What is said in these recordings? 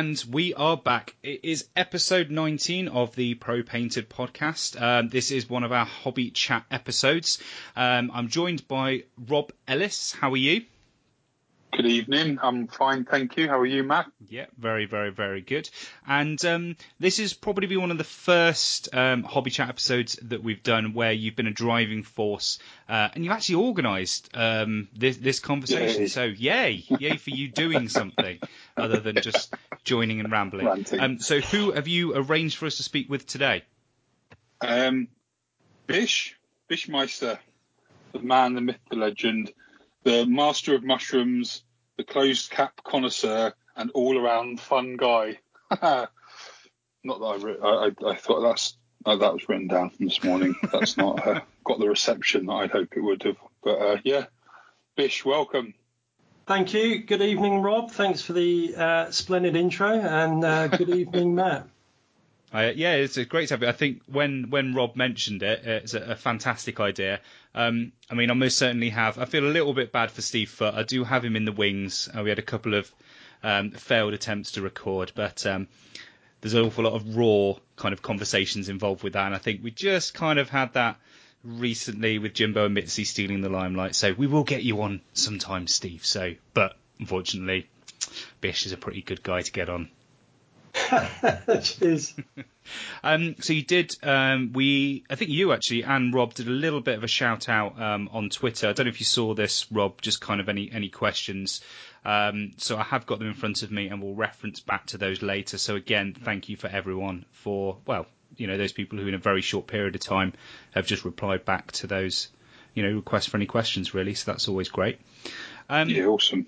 and we are back. It is episode 19 of the Pro Painted podcast. Um, this is one of our hobby chat episodes. Um, I'm joined by Rob Ellis. How are you? Good evening. I'm fine, thank you. How are you, Matt? Yeah, very, very, very good. And um, this is probably be one of the first um, hobby chat episodes that we've done where you've been a driving force uh, and you've actually organised um, this, this conversation. Yay. So, yay, yay for you doing something other than just joining and rambling. Um, so, who have you arranged for us to speak with today? Um, Bish, Bishmeister, the man, the myth, the legend, the master of mushrooms, the closed cap connoisseur, and all around fun guy. Not that I, re- I, I, I thought that's uh, that was written down from this morning. That's not uh, got the reception that I'd hope it would have. But uh, yeah, Bish, welcome. Thank you. Good evening, Rob. Thanks for the uh, splendid intro, and uh, good evening, Matt. Yeah, it's a great topic. I think when when Rob mentioned it, it's a, a fantastic idea. Um, I mean, I most certainly have. I feel a little bit bad for Steve Foot. I do have him in the wings. Uh, we had a couple of um, failed attempts to record, but um, there's an awful lot of raw kind of conversations involved with that. And I think we just kind of had that recently with Jimbo and Mitzi stealing the limelight. So we will get you on sometime, Steve. So, but unfortunately, Bish is a pretty good guy to get on. Cheers. Um, so you did. Um, we, I think you actually and Rob did a little bit of a shout out um, on Twitter. I don't know if you saw this, Rob. Just kind of any any questions. Um, so I have got them in front of me, and we'll reference back to those later. So again, thank you for everyone for well, you know, those people who in a very short period of time have just replied back to those, you know, requests for any questions really. So that's always great. Um, Yeah, awesome.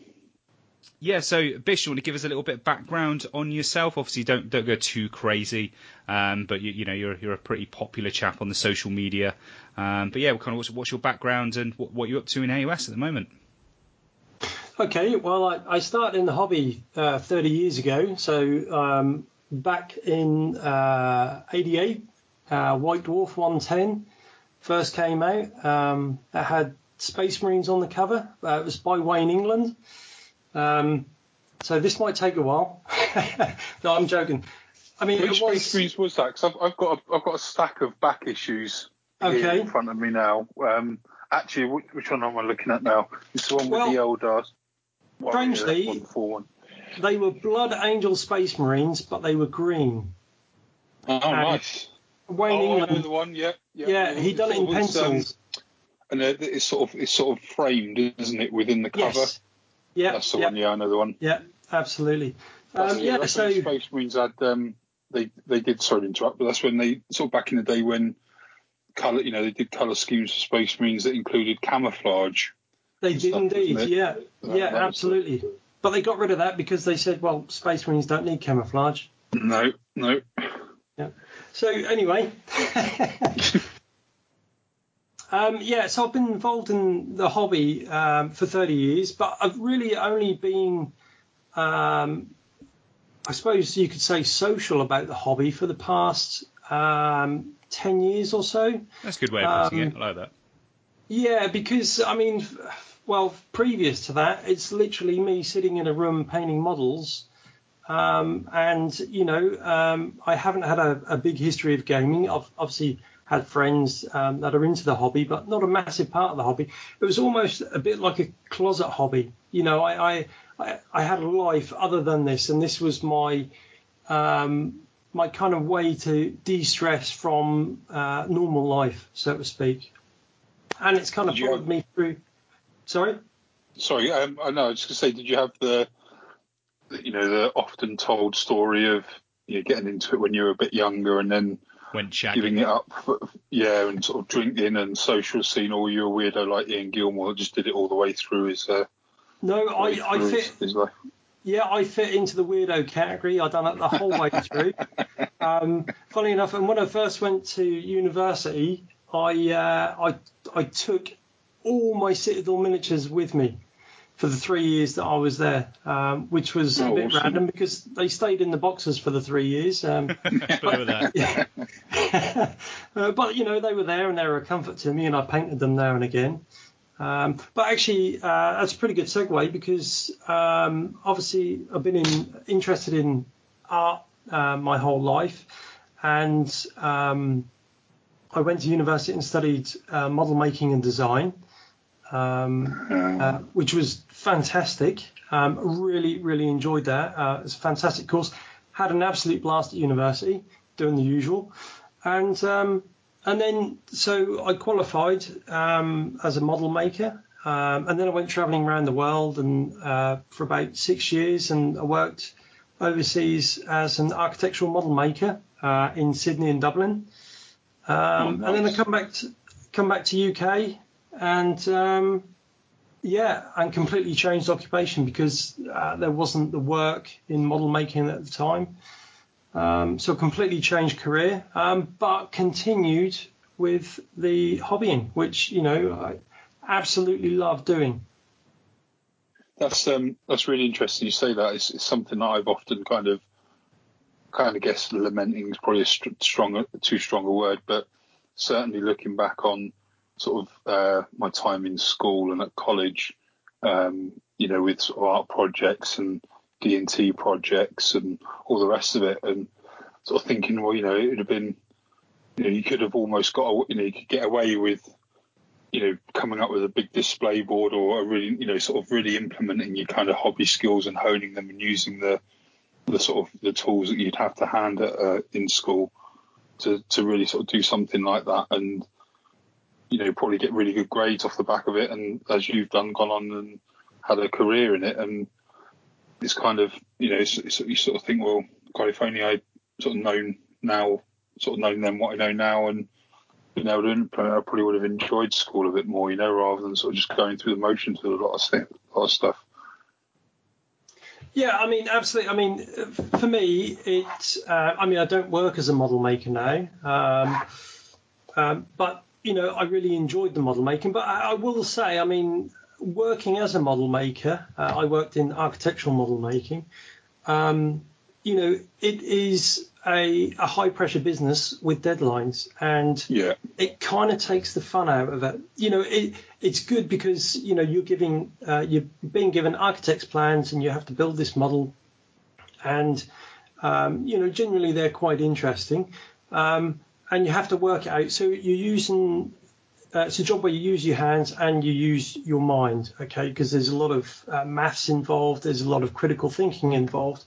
Yeah, so Bish, you want to give us a little bit of background on yourself? Obviously, don't don't go too crazy, um, but you, you know you're you're a pretty popular chap on the social media. Um, but yeah, kind of what's, what's your background and what, what you're up to in AOS at the moment? Okay, well, I, I started in the hobby uh, 30 years ago. So um, back in uh, 88, uh, White Dwarf 110 first came out. Um, it had Space Marines on the cover. Uh, it was by Wayne England. Um, so this might take a while. no, I'm joking. I mean, Which it was. Space Marines was that? Because I've, I've got a, I've got a stack of back issues here Okay. in front of me now. Um, actually, which, which one am I looking at now? It's the one with Well, the old. Uh, strangely- one before one. They were Blood Angel Space Marines, but they were green. Oh, Uh, nice. Wayne oh, England. the one. Yeah, yeah. Yeah, he done it in Sort of was, um, and uh, it's sort of it's sort of framed, isn't it, within the cover? yes. Yeah. That's the yeah, one. Yeah, I know the one. Yeah, absolutely. Um, yeah, so Space Marines had um, they they did sorry to interrupt, but that's when they sort of back in the day when color, you know, they did color schemes for Space Marines that included camouflage. they did stuff, indeed. Yeah, That- yeah, that absolutely. But they got rid of that because they said, well, Space Marines don't need camouflage. No, no. Yeah. So anyway, um, yeah. So I've been involved in the hobby um, for 30 years, but I've really only been, um, I suppose you could say, social about the hobby for the past um, 10 years or so. That's a good way of putting Um, it. I like that. Yeah, because I mean, well, previous to that, it's literally me sitting in a room painting models. Um, and you know, um, I haven't had a, a big history of gaming. I've obviously had friends um, that are into the hobby, but not a massive part of the hobby. It was almost a bit like a closet hobby. You know, I I, I, had a life other than this, and this was my um, my kind of way to de-stress from uh, normal life, so to speak. And it's kind of Did followed have- me through. Sorry. Sorry, um, I know. I was just gonna say, did you have the, the- you know, the often told story of you know, getting into it when you were a bit younger and then Went shagging. giving it up, for, yeah, and sort of drinking and social scene, or you're a weirdo like Ian Gilmore that just did it all the way through his. Uh, No, I, I fit. his, his life. Yeah, I fit into the weirdo category. I done it the whole way through. Um, funny enough, and when I first went to university, I uh, I I took all my Citadel miniatures with me for the three years that I was there, um, which was a Oh, bit awesome. random because they stayed in the boxes for the three years. Um, Play with that. uh, but you know they were there and they were a comfort to me, and I painted them now and again. Um, but actually, uh, that's a pretty good segue because um, obviously I've been in, interested in art uh, my whole life, and um, I went to university and studied uh, model making and design, um, uh, which was fantastic. Um, really, really enjoyed that. Uh, it's a fantastic course. Had an absolute blast at university, doing the usual, and um, and then so I qualified um, as a model maker, um, and then I went travelling around the world and uh, for about six years, and I worked overseas as an architectural model maker uh, in Sydney and Dublin. Um, oh, nice. And then I come back to come back to UK, and um, yeah, and completely changed occupation because uh, there wasn't the work in model making at the time. Um, so completely changed career, um, but continued with the hobbying, which you know I absolutely love doing. That's um, that's really interesting. You say that it's, it's something that I've often kind of kind of guess lamenting is probably a st- strong, too strong a word, but certainly looking back on sort of uh, my time in school and at college, um, you know, with sort of art projects and D and T projects and all the rest of it, and sort of thinking, well, you know, it would have been, you know, you could have almost got, you know, you could get away with, you know, coming up with a big display board or a really, you know, sort of really implementing your kind of hobby skills and honing them and using the the sort of the tools that you'd have to hand at, uh, in school to to really sort of do something like that. And you know probably get really good grades off the back of it and as you've done gone on and had a career in it and it's kind of you know it's, it's, you sort of think well God if only I sort of known now sort of known then what I know now and you know I probably would have enjoyed school a bit more you know rather than sort of just going through the motions with a lot of stuff, a lot of stuff. Yeah, I mean, absolutely. I mean, for me, it's. Uh, I mean, I don't work as a model maker now, um, um, but you know, I really enjoyed the model making. But I, I will say, I mean, working as a model maker, uh, I worked in architectural model making. Um, you know, it is a, a high pressure business with deadlines, and yeah. it kind of takes the fun out of it. You know, it it's good because you know you're giving uh, you're being given architect's plans, and you have to build this model, and um, you know generally they're quite interesting, um, and you have to work it out. So you're using uh, it's a job where you use your hands and you use your mind, okay? Because there's a lot of uh, maths involved, there's a lot of critical thinking involved,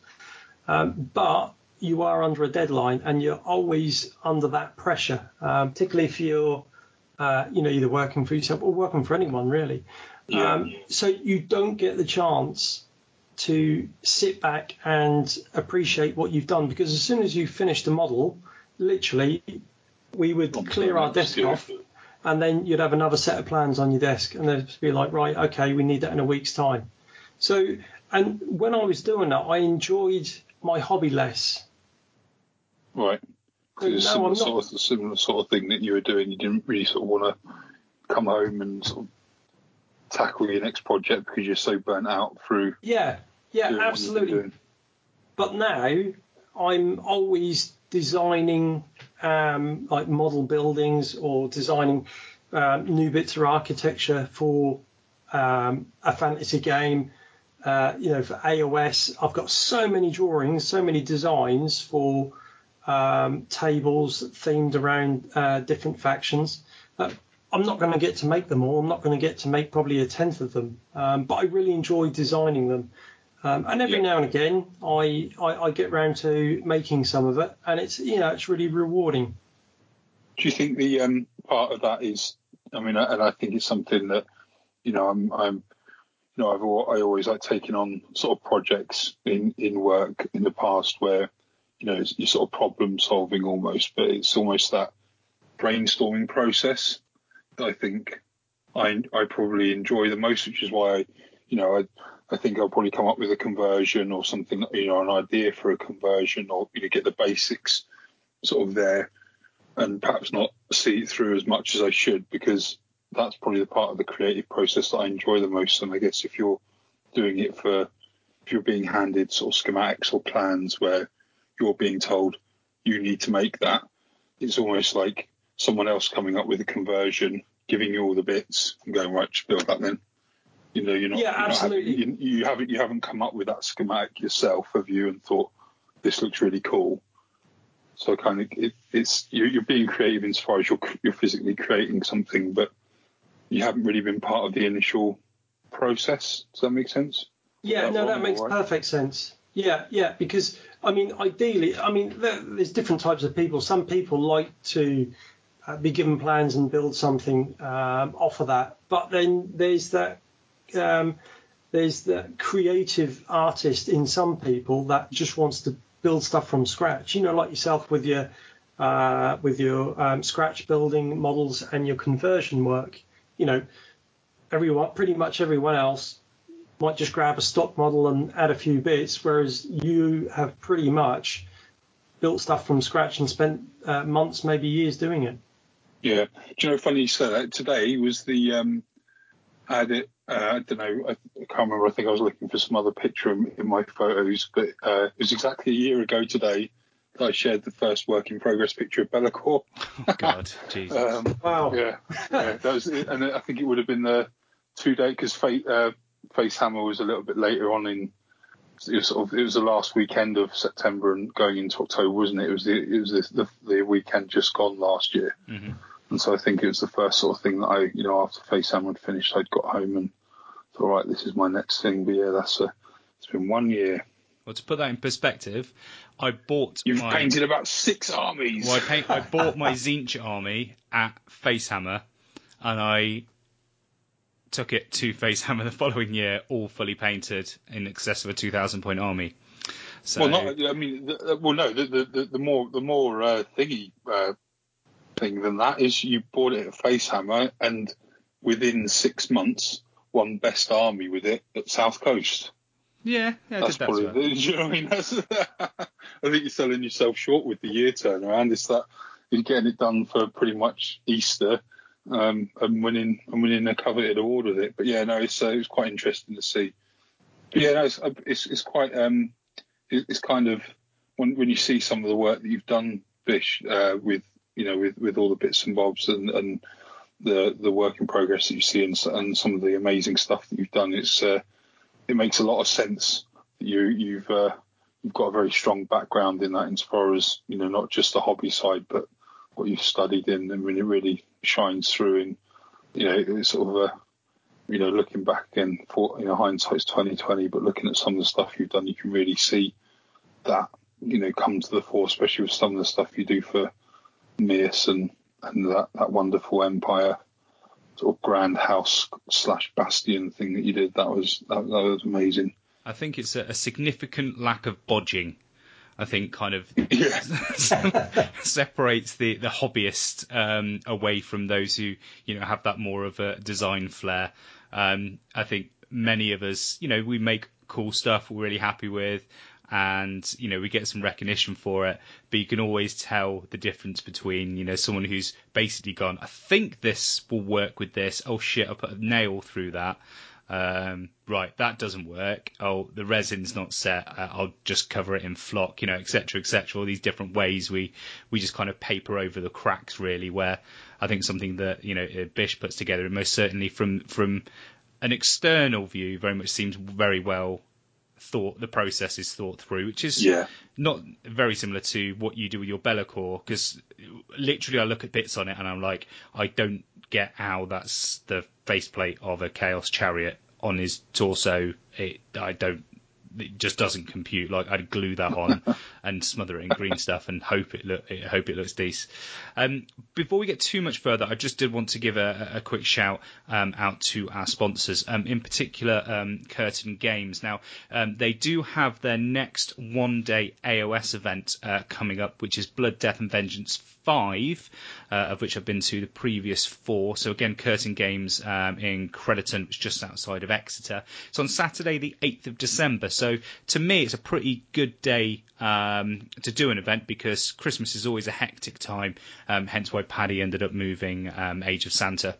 um, but you are under a deadline and you're always under that pressure, um, particularly if you're, uh, you know, either working for yourself or working for anyone really. Yeah. Um, so you don't get the chance to sit back and appreciate what you've done because as soon as you finish the model, literally, we would clear our desk off and then you'd have another set of plans on your desk and they'd be like, right, okay, we need that in a week's time. So, and when I was doing that, I enjoyed my hobby less. Right. because no, similar sort of similar sort of thing that you were doing. You didn't really sort of want to come home and sort of tackle your next project because you're so burnt out through. Yeah, yeah, absolutely. But now I'm always designing um, like model buildings or designing uh, new bits of architecture for um, a fantasy game uh, you know, for AOS, I've got so many drawings, so many designs for um, tables themed around uh, different factions. I'm not going to get to make them all. I'm not going to get to make probably a tenth of them, um, but I really enjoy designing them. Um, and every yeah. now and again, I, I, I get around to making some of it, and it's you know it's really rewarding. Do you think the um, part of that is? I mean, and I think it's something that you know I'm I'm you know, I've I always like taking on sort of projects in in work in the past where you know you're sort of problem solving almost, but it's almost that brainstorming process that I think I I probably enjoy the most, which is why I, you know I I think I'll probably come up with a conversion or something, you know, an idea for a conversion or you know get the basics sort of there, and perhaps not see it through as much as I should because that's probably the part of the creative process that I enjoy the most. And I guess if you're doing it for, if you're being handed sort of schematics or plans where you're being told you need to make that, it's almost like someone else coming up with a conversion, giving you all the bits and going, right, build that then. You know, you're not, yeah, you're absolutely. Not having, you, you, haven't, you haven't come up with that schematic yourself, have you? And thought, this looks really cool. So kind of it, it's you're, you're being creative insofar as you're you're physically creating something, but you haven't really been part of the initial process. Does that make sense? Yeah, That no, that makes alright. perfect sense. Yeah, yeah, because I mean, ideally, I mean, there, there's different types of people. Some people like to uh, be given plans and build something um, off of that, but then there's that um, there's the creative artist in some people that just wants to build stuff from scratch. You know, like yourself with your uh, with your um, scratch building models and your conversion work. You know, everyone, pretty much everyone else might just grab a stock model and add a few bits, whereas you have pretty much built stuff from scratch and spent uh, months, maybe years doing it. Yeah. Do you know, funny you say that. Today was the, um, I had it, uh, I don't know, I, I can't remember. I think I was looking for some other picture in, in my photos, but uh, it was exactly a year ago today that I shared the first work in progress picture of Be'lakor. Oh God, Jesus. Um, Wow. yeah, yeah, that was. And I think it would have been the two day because Fate, uh, Face Hammer was a little bit later on in. It was sort of it was the last weekend of September and going into October, wasn't it? It was the it was the, the, the weekend just gone last year, Mhm. And so I think it was the first sort of thing that I, you know, after Face Hammer had finished, I'd got home and thought, right, this is my next thing. But yeah, that's a. It's been one year. Well, to put that in perspective, I bought You've my painted about six armies. well, I, paint, I bought my Tzeentch army at Facehammer, and I took it to Facehammer the following year, all fully painted in excess of a 2,000 point army. So, Well, not. I mean, the, well, no. The, the, the, the more the more uh, thingy uh, thing than that is you bought it at Facehammer, and within six months, won best army with it at South Coast. yeah, yeah, I That's that. probably. well. The, you know what I mean? That's, I think you're selling yourself short with the year turnaround. It's that you're getting it done for pretty much Easter. Um, and winning and winning a coveted award with it, but yeah, no, it's uh, it's quite interesting to see. But yeah, no, it's it's, it's quite um, it's kind of when when you see some of the work that you've done, Bish, uh, with you know with, with all the bits and bobs and, and the the work in progress that you see and, and some of the amazing stuff that you've done, it's uh, it makes a lot of sense. that You you've uh, you've got a very strong background in that, as far as you know, not just the hobby side, but what you've studied in, and when it really shines through in you know it's sort of a you know, looking back again, for you know, hindsight's twenty twenty, but looking at some of the stuff you've done, you can really see that you know come to the fore, especially with some of the stuff you do for Mierce and and that that wonderful Empire sort of grand house slash bastion thing that you did. That was that, that was amazing. I think it's a, a significant lack of bodging. I think kind of separates the the hobbyist um, away from those who you know have that more of a design flair. Um, I think many of us, you know, we make cool stuff we're really happy with, and you know we get some recognition for it. But you can always tell the difference between you know someone who's basically gone, I think this will work with this. Oh shit, I put a nail through that. Um, right, that doesn't work. Oh, the resin's not set. Uh, I'll just cover it in flock, you know, etc., etc. All these different ways we we just kind of paper over the cracks, really. Where I think something that you know uh, Bish puts together, and most certainly from from an external view, very much seems very well thought. The process is thought through, which is yeah, not very similar to what you do with your Be'lakor, because literally I look at bits on it and I'm like, I don't get how that's the faceplate of a Chaos Chariot on his torso. It, I don't. It just doesn't compute. Like I'd glue that on and smother it in green stuff and hope it look. Hope it looks decent. Um, before we get too much further, I just did want to give a, a quick shout um, out to our sponsors, um, in particular um, Curtain Games. Now um, they do have their next one-day AOS event uh, coming up, which is Blood, Death, and Vengeance Five, uh, of which I've been to the previous four. So again, Curtain Games um, in Crediton, which is just outside of Exeter. It's on Saturday, the 8th of December. So to me, it's a pretty good day um, to do an event because Christmas is always a hectic time. Um, hence why Paddy ended up moving um, Age of Santa.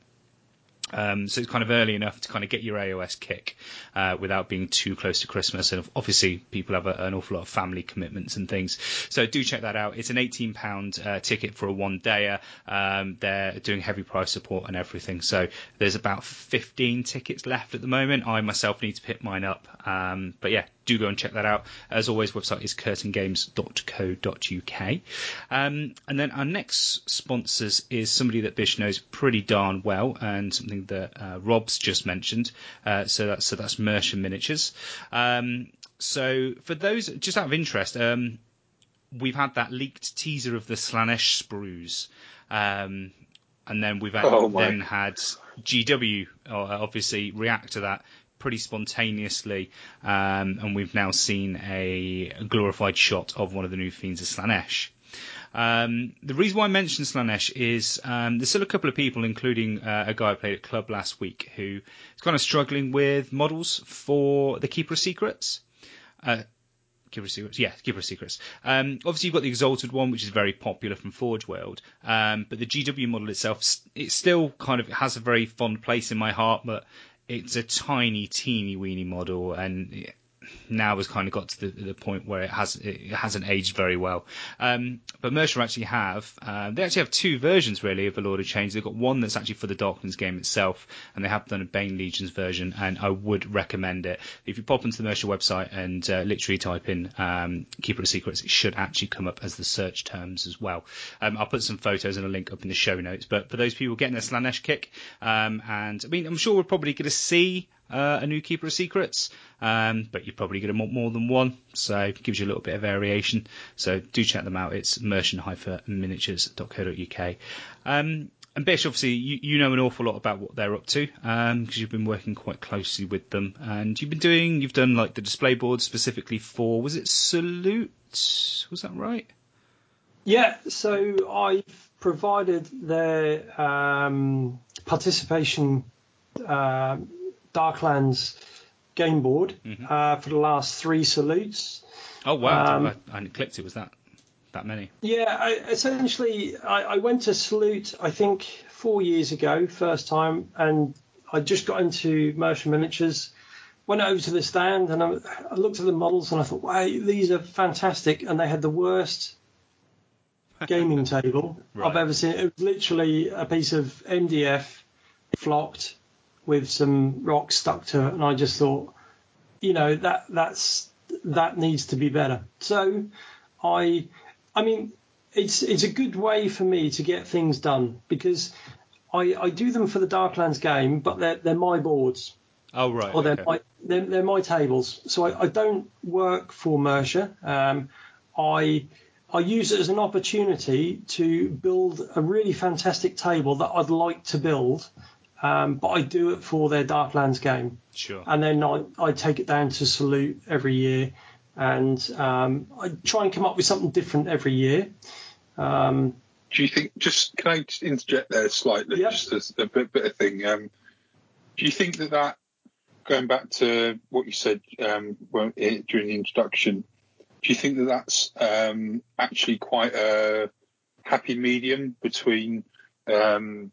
Um, so it's kind of early enough to kind of get your AOS kick uh, without being too close to Christmas. And obviously, people have a, an awful lot of family commitments and things. So do check that out. It's an £18 uh, ticket for a one dayer. Um, they're doing heavy price support and everything. So there's about 15 tickets left at the moment. I myself need to pick mine up. Um, but yeah, do go and check that out. As always, website is curtaingames.co.uk. Um, and then our next sponsors is somebody that Bish knows pretty darn well, and something that uh, Rob's just mentioned. Uh, so that's so that's Mierce Miniatures. Um, so for those just out of interest, um, we've had that leaked teaser of the Slaanesh sprues. Um, and then we've had, Oh, then had GW uh, obviously react to that pretty spontaneously, um, and we've now seen a glorified shot of one of the new fiends of Slaanesh. Um, the reason why I mentioned Slaanesh is um, there's still a couple of people, including uh, a guy I played at club last week, who is kind of struggling with models for the Keeper of Secrets. Uh, Keeper of Secrets, yeah, Keeper of Secrets. Um, obviously, you've got the Exalted one, which is very popular from Forge World, um, but the GW model itself, it still kind of has a very fond place in my heart, but it's a tiny, teeny weeny model, and now has kind of got to the, the point where it has it hasn't aged very well. Um, but Mierce actually have uh, they actually have two versions really of the Lord of Change. They've got one that's actually for the Darklands game itself, and they have done a Bane Legions version, and I would recommend it. If you pop into the Mierce website and uh, literally type in um, Keeper of Secrets, it should actually come up as the search terms as well. Um, I'll put some photos and a link up in the show notes. But for those people getting a Slaanesh kick, um, and I mean I'm sure we're probably going to see uh, a new Keeper of Secrets, um, but you're probably going to want more than one, so it gives you a little bit of variation. So do check them out. It's merchant-miniatures.co.uk. Um, and Bish, obviously, you, you know an awful lot about what they're up to because you've been working quite closely with them, and you've been doing, you've done like the display board specifically for, was it Salute? Was that right? Yeah, so I've provided their um, participation uh, Darklands game board Mhm. uh, for the last three salutes. Oh wow, Um, I, I clicked it. Was that that many? Yeah, I, essentially, I, I went to Salute, I think, four years ago, first time, and I just got into Mierce Miniatures. Went over to the stand and I, I looked at the models and I thought, wow, these are fantastic. And they had the worst gaming table Right. I've ever seen. It was literally a piece of MDF flocked with some rocks stuck to it, and I just thought, you know, that that's that needs to be better. So I I mean, it's it's a good way for me to get things done because I, I do them for the Darklands game, but they're they're my boards Oh right. or they're okay. my they're, they're my tables. So I, I don't work for Mierce. Um, I I use it as an opportunity to build a really fantastic table that I'd like to build, um, but I do it for their Darklands game Sure. and then I, I take it down to salute every year and um, I try and come up with something different every year. Um, Do you think? Just can I just interject there slightly? Yep. Just as a bit, bit of thing. Um, do you think that that going back to what you said um, when, eh, during the introduction? Do you think that that's um, actually quite a happy medium between um,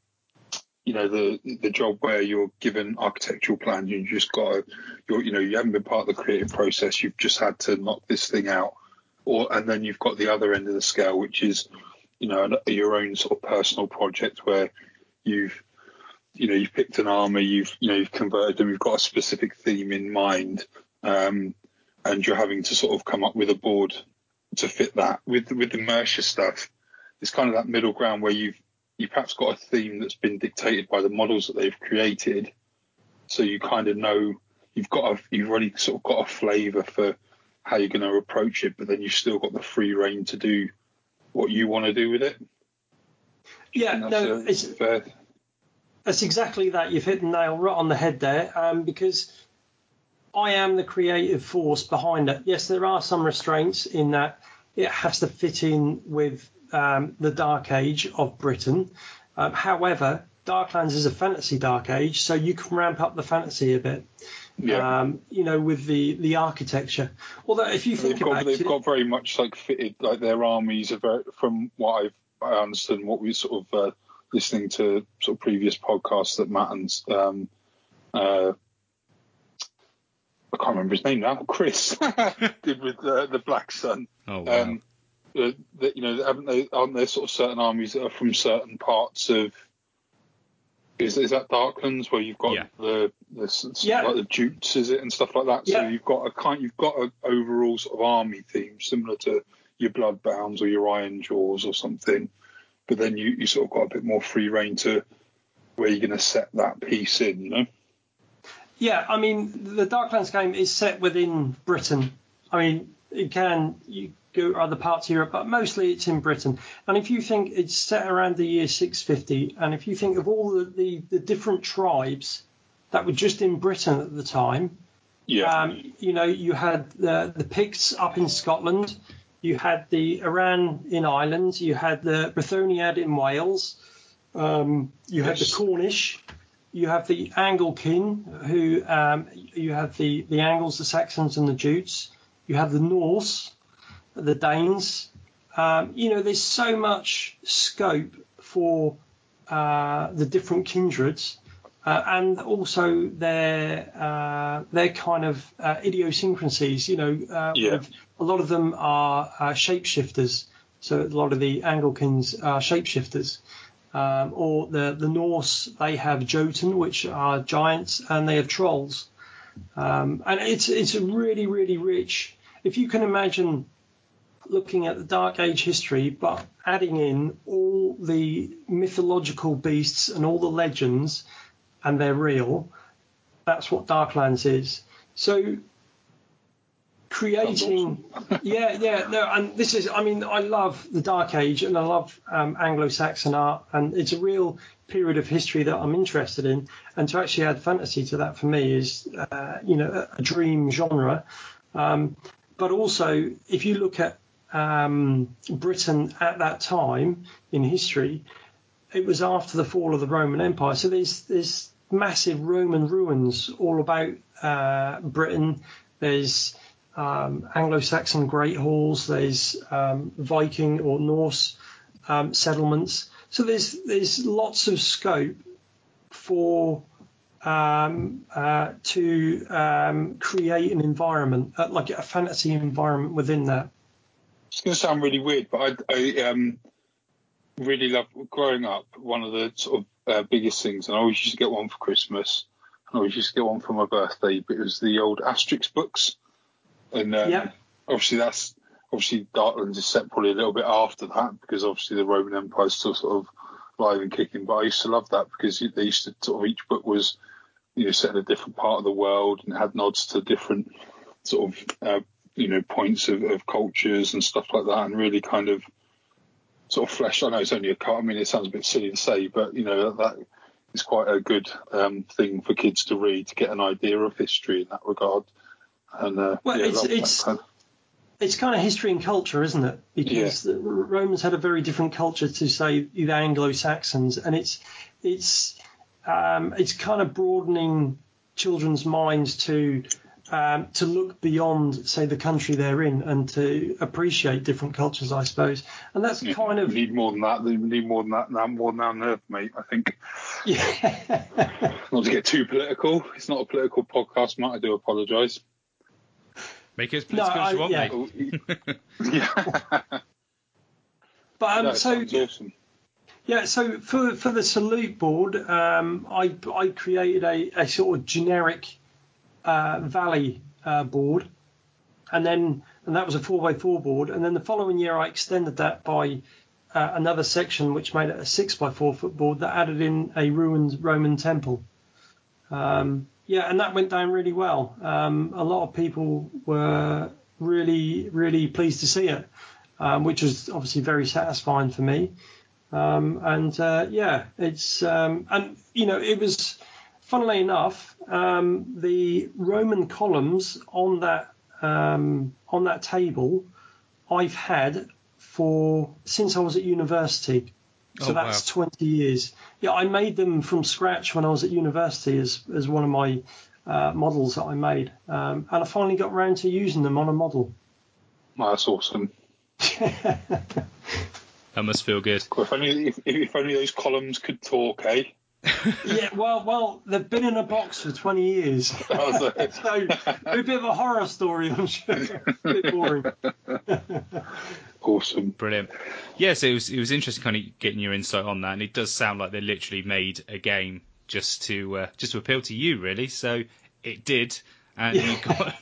you know the the job where you're given architectural plans, you just got to, you know you haven't been part of the creative process, you've just had to knock this thing out, or and then you've got the other end of the scale, which is you know your own sort of personal project where you've you know you've picked an army, you've you know you've converted them, you've got a specific theme in mind, um, and you're having to sort of come up with a board to fit that. With with the Mierce stuff, it's kind of that middle ground where you've you perhaps got a theme that's been dictated by the models that they've created, so you kind of know you've got a, you've already sort of got a flavour for how you're going to approach it, but then you've still got the free reign to do what you want to do with it. yeah, no, a it's, fair, That's exactly that. You've hit the nail right on the head there. Um, because I am the creative force behind it. Yes, there are some restraints in that it has to fit in with um, the Dark Age of Britain. Um, however, Darklands is a fantasy Dark Age, so you can ramp up the fantasy a bit. yeah. Um, you know, with the the architecture. Although, if you think they've got they've it, got very much like fitted like their armies are very from what I've I understand what we sort of uh, listening to sort of previous podcasts that Matt and um, uh, I can't remember his name now Chris did with uh, the Black Sun. Oh wow. Um, uh, that you know haven't they aren't there sort of certain armies that are from certain parts of Is, is that Darklands where you've got Yeah. the the s- Yeah. like the jutes, is it, and stuff like that? So you've got a kind, you've got an overall sort of army theme similar to your Bloodbounds or your Ironjawz or something, but then you you sort of got a bit more free reign to where you're going to set that piece in, you know? Yeah, I mean, the Darklands game is set within Britain. I mean, it can you go other parts of Europe, but mostly it's in Britain. And if you think it's set around the year 650, and if you think of all the, the, the different tribes that were just in Britain at the time, Yeah. um, you know, you had the, the Picts up in Scotland, you had the Iran in Ireland, you had the Brythoniad in Wales, um, you had the Cornish, you have the Anglekin, who um, you have the, the Angles, the Saxons, and the Jutes. You have the Norse, the Danes. Um, you know, there's so much scope for uh, the different kindreds, uh, and also their uh, their kind of uh, idiosyncrasies. You know, uh, Yeah. a lot of them are uh, shapeshifters. So a lot of the Anglekin are shapeshifters. Um, or the, the Norse, they have Jotun, which are giants, and they have trolls. Um, and it's it's a really really rich. If you can imagine looking at the Dark Age history, but adding in all the mythological beasts and all the legends, and they're real. That's what Darklands is. So creating yeah yeah no and this is i mean i love the dark age and i love um, anglo-saxon art and it's a real period of history that i'm interested in and to actually add fantasy to that for me is uh, you know a, a dream genre. Um, but also if you look at um, britain at that time in history it was after the fall of the roman empire. So there's there's massive roman ruins all about uh, britain. There's um, Anglo-Saxon great halls. There's um, Viking or Norse um, settlements. So there's there's lots of scope for um, uh, to um, create an environment, uh, like a fantasy environment within that. It's going to sound really weird, but I, I um, really love growing up. One of the sort of uh, biggest things, and I always used to get one for Christmas, and I always used to get one for my birthday. But it was the old Asterix books, and um, Yeah. obviously that's obviously Darklands is set probably a little bit after that because obviously the Roman Empire is still sort of live and kicking. But I used to love that because they used to sort of each book was you know set in a different part of the world and had nods to different sort of uh, you know points of, of cultures and stuff like that, and really kind of sort of flesh. I know it's only a car. I mean, it sounds a bit silly to say, but you know that is quite a good um, thing for kids to read to get an idea of history in that regard. And uh, Well, yeah, it's- it's- kind of- It's kind of history and culture, isn't it? Because the Romans had a very different culture to say the Anglo-Saxons, and it's it's um, it's kind of broadening children's minds to um, to look beyond, say, the country they're in, and to appreciate different cultures, I suppose. And that's yeah, kind of need more than that. We need more than that now, more than that on Earth, mate. I think yeah. not to get too political. It's not a political podcast, Matt. I do apologise. Make it as No, political as you I- want, yeah. mate. yeah, But um, no, so awesome. Yeah, so for for the salute board, um, I I created a, a sort of generic uh, valley uh, board, and then and that was a four by four board, and then the following year I extended that by uh, another section, which made it a six by four foot board that added in a ruined Roman temple. Um, yeah, and that went down really well. Um, a lot of people were really really pleased to see it, um, which was obviously very satisfying for me. Um, and uh, yeah, it's um, and you know it was, funnily enough, um, the Roman columns on that um, on that table, I've had for since I was at university. So Oh, that's 20 years. Yeah, I made them from scratch when I was at university as as one of my uh, models that I made, um, and I finally got around to using them on a model. Oh, that's awesome. That must feel good. If only if, if only those columns could talk, eh? Yeah, well, well, they've been in a box for 20 years. Oh, so- so a bit of a horror story, I'm sure. a bit boring. awesome. Brilliant. Yes, it was it was interesting kind of getting your insight on that, and it does sound like they literally made a game just to uh, just to appeal to you, really. So it did, and you got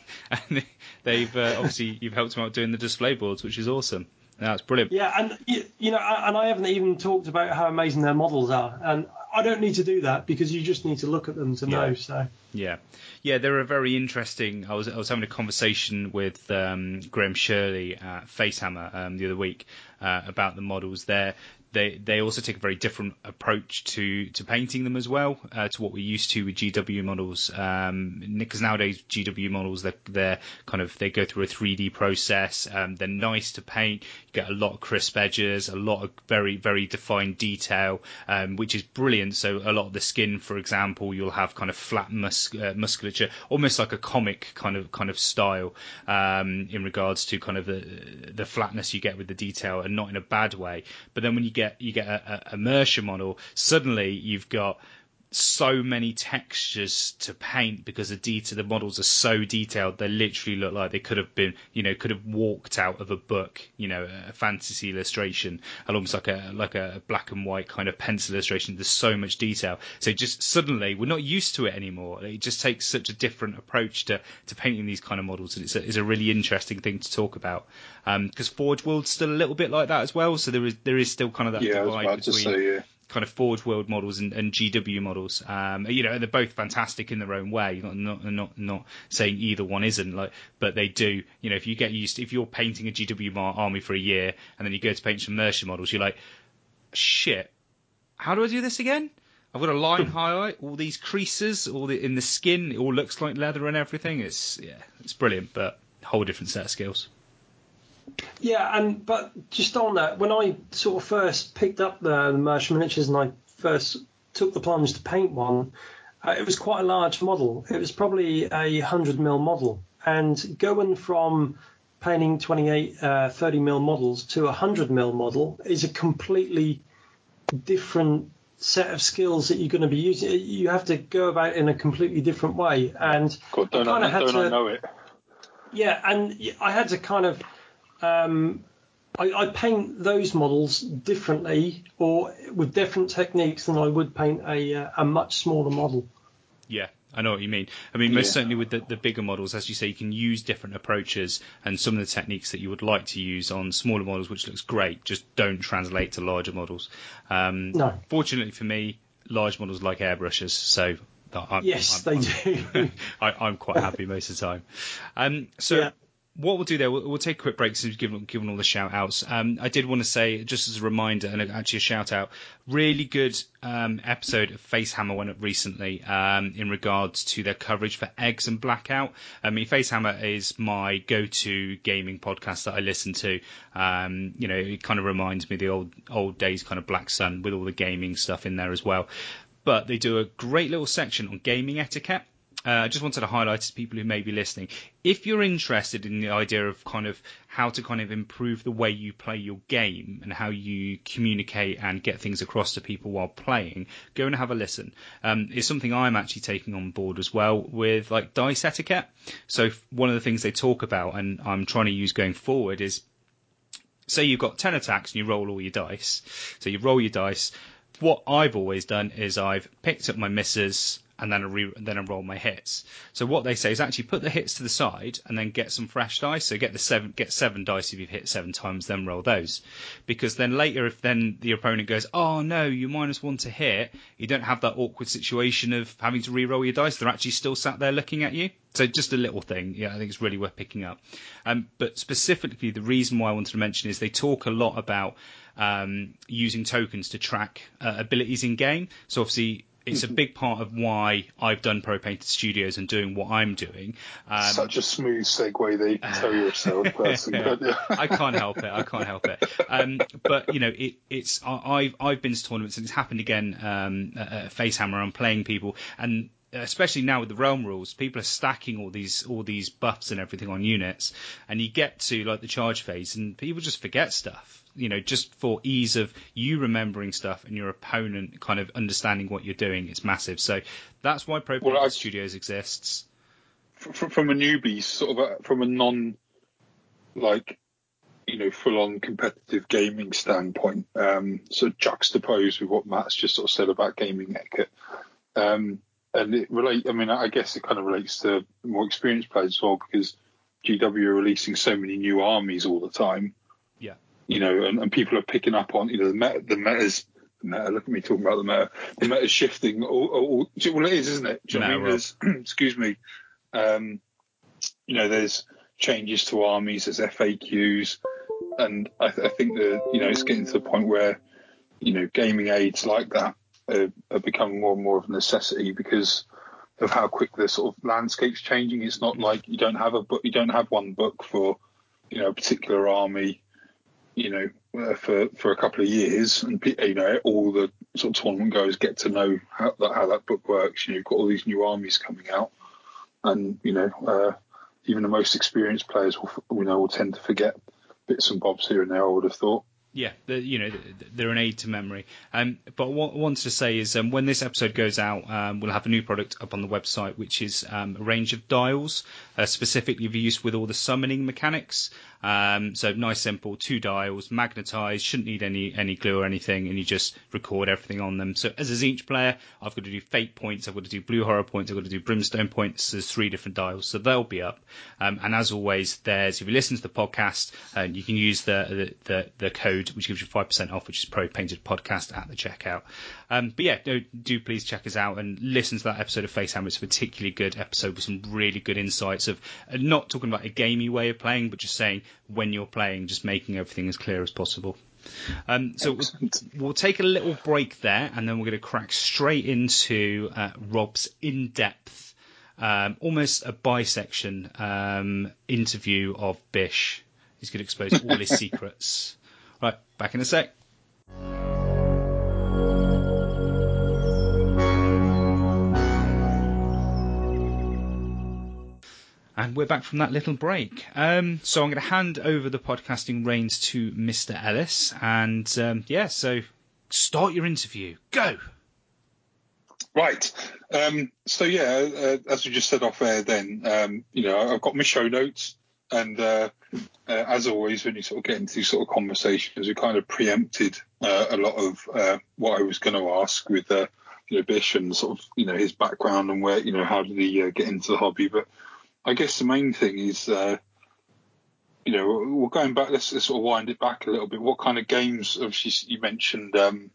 and they've uh, obviously you've helped them out doing the display boards, which is awesome. That's brilliant. Yeah, and you, you know, and I haven't even talked about how amazing their models are, and I don't need to do that because you just need to look at them to know. So Yeah, yeah, they're a very interesting. I was I was having a conversation with um, Graham Shirley at Facehammer um, the other week uh, about the models. They're they they also take a very different approach to to painting them as well uh, to what we're used to with GW models. Um, because nowadays GW models they're, they're kind of they go through a 3D process. Um, they're nice to paint. You get a lot of crisp edges, a lot of very very defined detail, um, which is brilliant. So a lot of the skin, for example, you'll have kind of flat mus- uh, musculature, almost like a comic kind of kind of style um, in regards to kind of the the flatness you get with the detail, and not in a bad way. But then when you get you get a, a model, suddenly you've got so many textures to paint because the detail the models are so detailed they literally look like they could have been you know could have walked out of a book you know a fantasy illustration almost like a like a black and white kind of pencil illustration. There's so much detail. So just suddenly we're not used to it anymore. It just takes such a different approach to to painting these kind of models and it's a, it's a really interesting thing to talk about. Because um, Forge World's still a little bit like that as well so there is there is still kind of that yeah, divide between say, yeah kind of Forge World models and, and GW models. Um, you know, they're both fantastic in their own way. Not, not not not saying either one isn't like, but they do. You know, if you get used, if you're painting a GW army for a year and then you go to paint some immersion models, you're like, shit, how do I do this again? I've got a line highlight, all these creases, all the, in the skin, it all looks like leather and everything. It's yeah, it's brilliant, but a whole different set of skills. Yeah, and but just on that, when I sort of first picked up the, the miniatures and I first took the plunge to paint one, uh, it was quite a large model. It was probably a 100 mil model, and going from painting 28, uh, 30 mil models to a 100 mil model is a completely different set of skills that you're going to be using. You have to go about in a completely different way, and God, don't, I, I, don't to, I know it? Yeah, and I had to kind of um, I, I, paint those models differently or with different techniques than I would paint a, uh, a much smaller model. Yeah, I know what you mean. I mean, most yeah. certainly with the, the, bigger models, as you say, you can use different approaches and some of the techniques that you would like to use on smaller models, which looks great, just don't translate to larger models. Um, no. Fortunately for me, large models like airbrushes, so I'm, yes, I'm, they do. I, am quite happy most of the time. Um, so yeah what we'll do there, we'll, we'll take a quick break since we've given, given all the shout outs. Um, I did want to say, just as a reminder and actually a shout out, really good um, episode of Facehammer went up recently um, in regards to their coverage for Eggs and Blackout. I mean, Facehammer is my go to gaming podcast that I listen to. Um, you know, it kind of reminds me of the old, old days kind of Black Sun with all the gaming stuff in there as well. But they do a great little section on gaming etiquette uh, I just wanted to highlight to people who may be listening, if you're interested in the idea of kind of how to kind of improve the way you play your game and how you communicate and get things across to people while playing, go and have a listen. Um, it's something I'm actually taking on board as well with like dice etiquette. So one of the things they talk about and I'm trying to use going forward is say you've got 10 attacks and you roll all your dice. So you roll your dice. What I've always done is I've picked up my misses and then I re- then I roll my hits. So what they say is actually put the hits to the side and then get some fresh dice. So get the seven get seven dice if you've hit seven times, then roll those. Because then later, if then the opponent goes, oh no, you minus one to hit, you don't have that awkward situation of having to re-roll your dice. They're actually still sat there looking at you. So just a little thing, yeah, I think it's really worth picking up. Um, but specifically, the reason why I wanted to mention is they talk a lot about um, using tokens to track uh, abilities in game. So obviously, it's a big part of why I've done Pro Painted Studios and doing what I'm doing. Um, Such a smooth segue that you can tell salesperson. yeah. I can't help it. I can't help it. Um, but you know, it, it's I've I've been to tournaments and it's happened again um, at Facehammer. I'm playing people and especially now with the realm rules, people are stacking all these all these buffs and everything on units, and you get to like the charge phase, and people just forget stuff. You know, just for ease of you remembering stuff and your opponent kind of understanding what you're doing, it's massive. So that's why Pro well, Studios exists. From, from a newbie, sort of a, from a non like you know full on competitive gaming standpoint, um, so juxtaposed with what Matt's just sort of said about gaming etiquette Um, and it relate. I mean, I guess it kind of relates to more experienced players as well because GW are releasing so many new armies all the time. Yeah. You know, and, and people are picking up on you know the meta, the metas. The meta, look at me talking about the meta. The meta's shifting. All, all, well, it is, isn't it? Do you know what I mean? Excuse me. Um, you know, there's changes to armies, there's FAQs, and I, th- I think that you know it's getting to the point where you know gaming aids like that are, are becoming more and more of a necessity because of how quick the sort of landscape's changing. It's not like you don't have a book, you don't have one book for you know a particular army, you know, uh, for for a couple of years, and you know all the sort of tournament goers get to know how that how that book works. You know, you've got all these new armies coming out, and you know. Uh, even the most experienced players will, you know, will tend to forget bits and bobs here and there. I would have thought. Yeah, you know they're an aid to memory. Um, but what I wanted to say is um, when this episode goes out, um, we'll have a new product up on the website, which is um, a range of dials, uh, specifically for use with all the summoning mechanics. Um, so nice, simple, two dials, magnetized, shouldn't need any any glue or anything, and you just record everything on them. So as a Tzeentch player, I've got to do fate points, I've got to do blue horror points, I've got to do brimstone points. There's three different dials, so they'll be up. Um, and as always, there's if you listen to the podcast, uh, you can use the the, the, the code which gives you five percent off, which is Pro Painted Podcast at the checkout. Um, but yeah, do, do please check us out and listen to that episode of Facehammer. It's a particularly good episode with some really good insights of uh, not talking about a gamey way of playing, but just saying when you're playing, just making everything as clear as possible. Um, so we'll, we'll, take a little break there, and then we're going to crack straight into uh, Rob's in-depth, um, almost a bisection um, interview of Bish. He's going to expose all his secrets. Right, back in a sec. And we're back from that little break. Um, so I'm going to hand over the podcasting reins to Mr. Ellis. And um, yeah, so start your interview. Go. Right. Um, so yeah, uh, as we just said off air, then um, you know I've got my show notes, and uh, uh, as always, when you sort of get into these sort of conversations, we kind of preempted uh, a lot of uh, what I was going to ask with uh, you know Bish and sort of you know his background and where you know how did he get into the hobby, but I guess the main thing is, uh, you know, we're going back. Let's, let's, sort of wind it back a little bit. What kind of games? Obviously, you mentioned, um,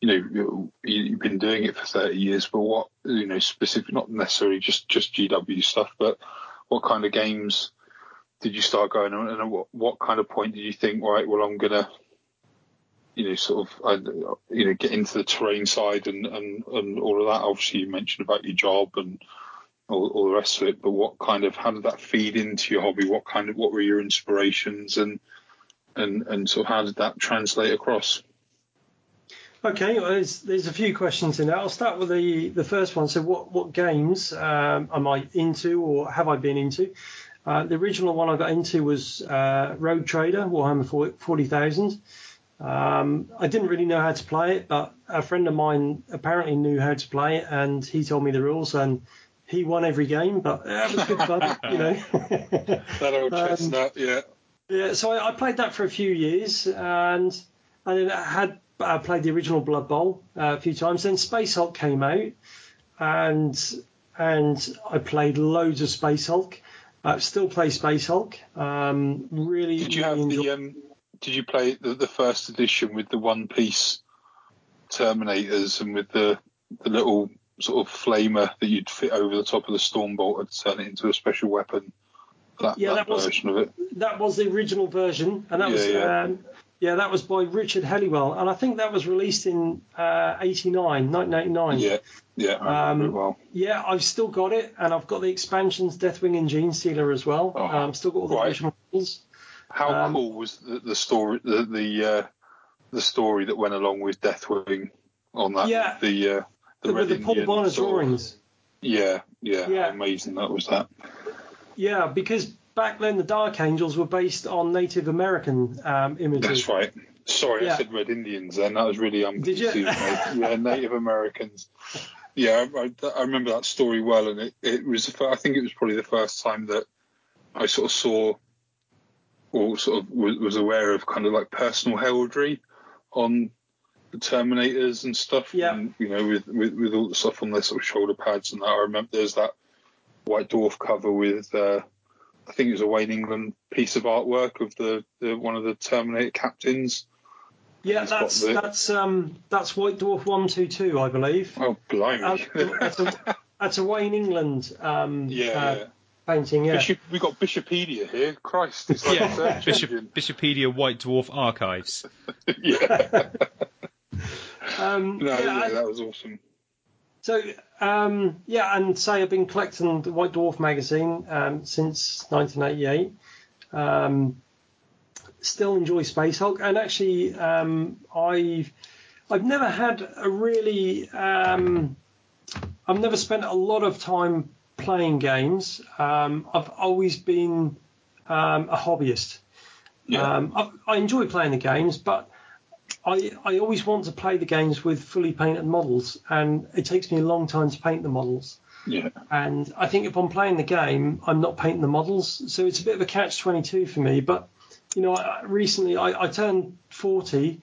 you know, you, have been doing it for 30 years, but what, you know, specific, not necessarily just just GW stuff, but what kind of games did you start going on, and what what kind of point did you think, right? Well, I'm gonna you know, sort of, you know, get into the terrain side and, and, and all of that. Obviously, you mentioned about your job and all, all, the rest of it. But what kind of how did that feed into your hobby? What kind of what were your inspirations and and and so how did that translate across? Okay, well, there's there's a few questions in there. I'll start with the the first one. So what what games um, am I into or have I been into? Uh, the original one I got into was uh, Rogue Trader Warhammer 40,000. Um, I didn't really know how to play it, but a friend of mine apparently knew how to play it, and he told me the rules. And he won every game, but it was good fun, you know. that old um, chestnut, um, yeah. Yeah, so I, I, played that for a few years, and and I had I played the original Blood Bowl uh, a few times. Then Space Hulk came out, and and I played loads of Space Hulk. I still play Space Hulk. Um, really. Did you have the um, Did you play the, the first edition with the one piece Terminators and with the the little sort of flamer that you'd fit over the top of the Stormbolt and turn it into a special weapon. That, yeah, that, that was, version of it. That was the original version, and that yeah, was yeah. Um, yeah. that was by Richard Halliwell, and I think that was released in uh, 89, 1989. Yeah, yeah, I um, well. Yeah, I've still got it, and I've got the expansions, Deathwing and Genestealer as well. Oh, um, still got all the right. original How um, cool was the, the story, the the, uh, the story that went along with Deathwing on that? Yeah, the uh, the, the, the Paul Bonner drawings. Yeah, yeah, yeah, amazing that was that. Yeah, because back then the Dark Angels were based on Native American um, images. That's right. Sorry, yeah. I said Red Indians then. That was really um, Did you? yeah, Native Americans. Yeah, I, I, remember that story well, and it, it was. I think it was probably the first time that I sort of saw, or sort of was, was aware of kind of like personal heraldry on the Terminators and stuff. Yeah. And, you know, with, with with all the stuff on their sort of shoulder pads and that. I remember there's that White Dwarf cover with. Uh, I think it was a Wayne England piece of artwork of the, the one of the Terminator captains. Yeah, that's the- that's um that's White Dwarf one two two, I believe. Oh, blimey! Um, that's, a, that's a Wayne England um, yeah, uh, yeah. painting. Yeah, Bishop, we got Bishopedia here. Christ, it's like Yeah, Bishop. Bishopedia White Dwarf Archives. yeah. um, No, yeah, yeah, and- that was awesome. So um, yeah, and say I've been collecting the White Dwarf magazine um, since 1988. Um, still enjoy Space Hulk, and actually um, I've I've never had a really um, I've never spent a lot of time playing games. Um, I've always been um, a hobbyist. Yeah. Um, I, I enjoy playing the games, but I, I always want to play the games with fully painted models, and it takes me a long time to paint the models. Yeah. And I think if I'm playing the game, I'm not painting the models, so it's a bit of a catch-22 for me. But you know, I, recently I, I turned 40,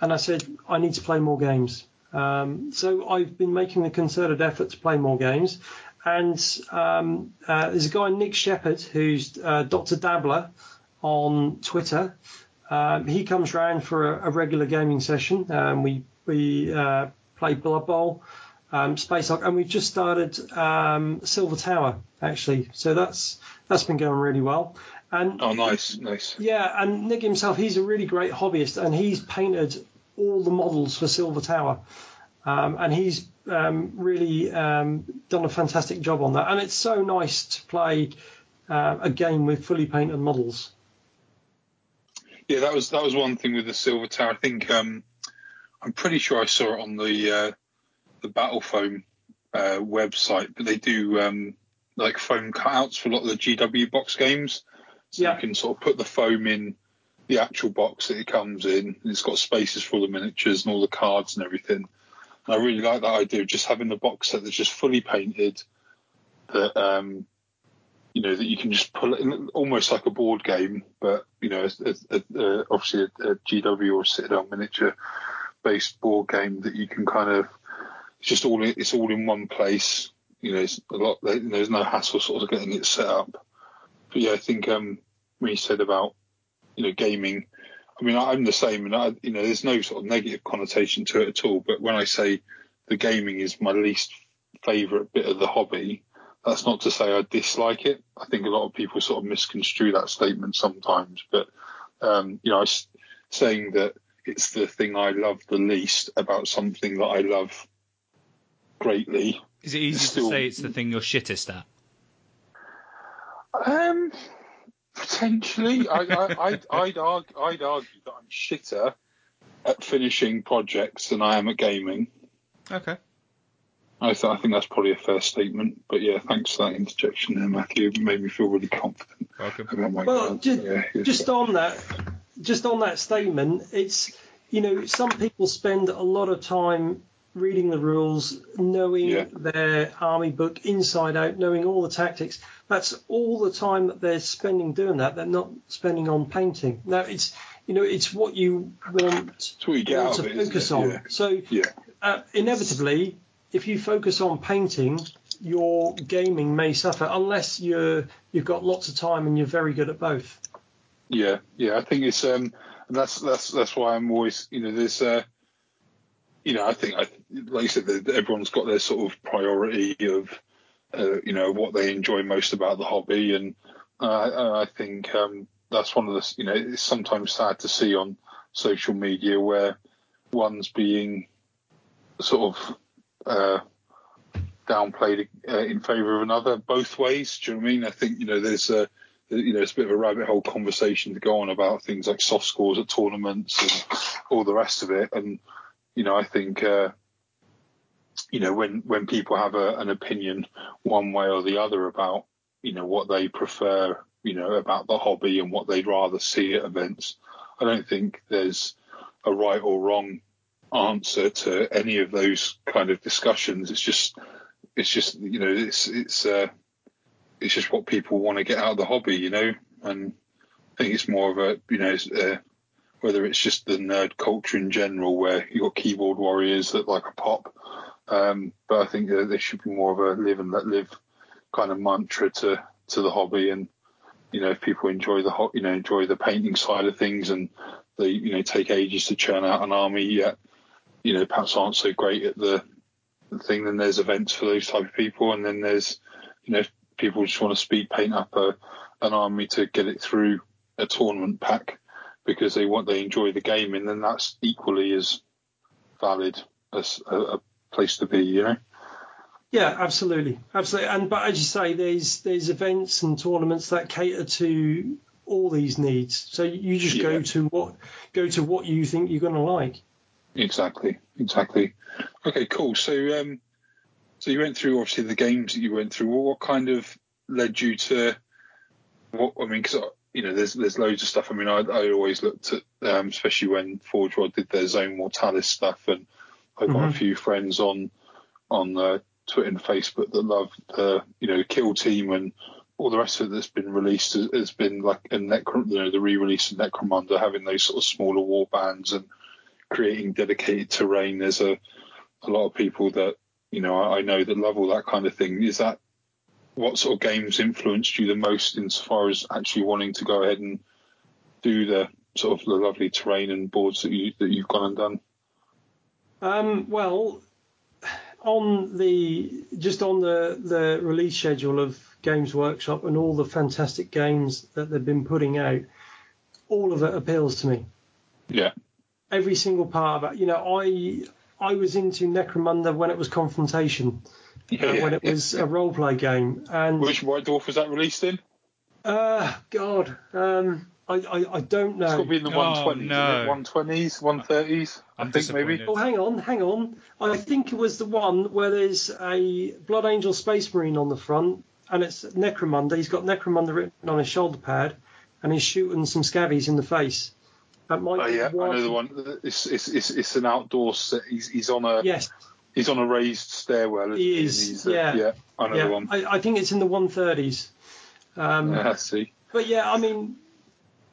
and I said I need to play more games. Um, so I've been making a concerted effort to play more games. And um, uh, there's a guy Nick Shepherd who's uh, Dr. Dabbler on Twitter. Um, he comes round for a, a regular gaming session. Um, we we uh, play Blood Bowl, um, Space Hulk, and we've just started um, Silver Tower actually. So that's that's been going really well. And Oh, nice, nice. yeah, and Nick himself, he's a really great hobbyist, and he's painted all the models for Silver Tower, um, and he's um, really um, done a fantastic job on that. And it's so nice to play uh, a game with fully painted models. Yeah, that was that was one thing with the Silver Tower. I think um, I'm pretty sure I saw it on the uh, the Battle Foam uh, website, but they do um, like foam cutouts for a lot of the GW box games. So Yeah. you can sort of put the foam in the actual box that it comes in. And it's got spaces for all the miniatures and all the cards and everything. And I really like that idea of just having the box set that's just fully painted. That um, you know that you can just pull it in almost like a board game, but you know, a, a, a, obviously a, a GW or Citadel miniature based board game that you can kind of it's just all in, it's all in one place. You know, it's a lot. There's no hassle sort of getting it set up. But yeah, I think um, when you said about you know gaming, I mean I'm the same, and I, you know there's no sort of negative connotation to it at all. But when I say the gaming is my least favourite bit of the hobby, that's not to say I dislike it. I think a lot of people sort of misconstrue that statement sometimes. But um, you know, I saying that it's the thing I love the least about something that I love greatly. Is it easy Still- to say it's the thing you're shittest at? Um, potentially, I, I, I'd, I'd, argue, I'd argue that I'm shitter at finishing projects than I am at gaming. Okay. I, th- I think that's probably a fair statement. But yeah, thanks for that interjection there, Matthew. It made me feel really confident Welcome. about my Well, cards. ju- yeah, just on that, just on that statement, it's you know some people spend a lot of time reading the rules, knowing Yeah. their army book inside out, knowing all the tactics. That's all the time that they're spending doing that. They're not spending on painting. Now it's you know it's what you want, what you want to of it, isn't focus on. Yeah. So Yeah. uh, inevitably, if you focus on painting, your gaming may suffer unless you're you've got lots of time and you're very good at both. Yeah, yeah, I think it's um, and that's that's that's why I'm always, you know, there's uh, you know, I think I like you said, everyone's got their sort of priority of, uh, you know, what they enjoy most about the hobby, and uh, I think um, that's one of the, you know, it's sometimes sad to see on social media where one's being sort of uh, downplayed uh, in favour of another both ways. Do you know what I mean? I think you know there's a you know it's a bit of a rabbit hole conversation to go on about things like soft scores at tournaments and all the rest of it. And you know I think uh, you know when when people have a, an opinion one way or the other about you know what they prefer you know about the hobby and what they'd rather see at events, I don't think there's a right or wrong answer to any of those kind of discussions. It's just it's just you know it's it's uh, it's just what people want to get out of the hobby, you know. And I think it's more of a you know uh, whether it's just the nerd culture in general, where you've got keyboard warriors that like a pop. Um, but I think that there should be more of a live and let live kind of mantra to to the hobby, and you know, if people enjoy the hot, you know, enjoy the painting side of things, and they you know take ages to churn out an army, yet you know perhaps aren't so great at the, the thing, then there's events for those type of people, and then there's you know people just want to speed paint up a, an army to get it through a tournament pack because they want they enjoy the game, and then that's equally as valid as a, a place to be, you know. Yeah, absolutely, absolutely. And but as you say, there's there's events and tournaments that cater to all these needs. So you just yeah. go to what go to what you think you're going to like. Exactly, exactly. Okay, cool. So um, so you went through obviously the games that you went through. What kind of led you to what? I mean, because you know, there's there's loads of stuff. I mean, I, I always looked at, um, especially when Forge World did their Zone Mortalis stuff, and I've got mm-hmm. a few friends on on uh, Twitter and Facebook that love the you know Kill Team and all the rest of it that's been released has, has been like a Necrom, you know, the re-release of Necromunda, having those sort of smaller war bands and creating dedicated terrain. There's a a lot of people that you know I, I know that love all that kind of thing. Is that what sort of games influenced you the most insofar as actually wanting to go ahead and do the sort of the lovely terrain and boards that you that you've gone and done? Um, well, on the just on the the release schedule of Games Workshop and all the fantastic games that they've been putting out, all of it appeals to me. Yeah. Every single part of it. You know, I I was into Necromunda when it was Confrontation, yeah, uh, when it yeah. was a role play game. And which White Dwarf was that released in? Uh, God, um, I, I, I don't know. It's got to be in the oh, 120s, no. 120s, 130s, I think maybe. Oh, hang on, hang on. I think it was the one where there's a Blood Angel Space Marine on the front, and it's Necromunda. He's got Necromunda written on his shoulder pad, and he's shooting some scavvies in the face. That might oh, yeah, one. I know the one. It's, it's, it's, it's an outdoor set. He's, he's on a. Yes. He's on a raised stairwell. He is. Yeah. yeah. I know yeah. the one. I, I, think it's in the 130s. Um, yeah, I see. But yeah, I mean,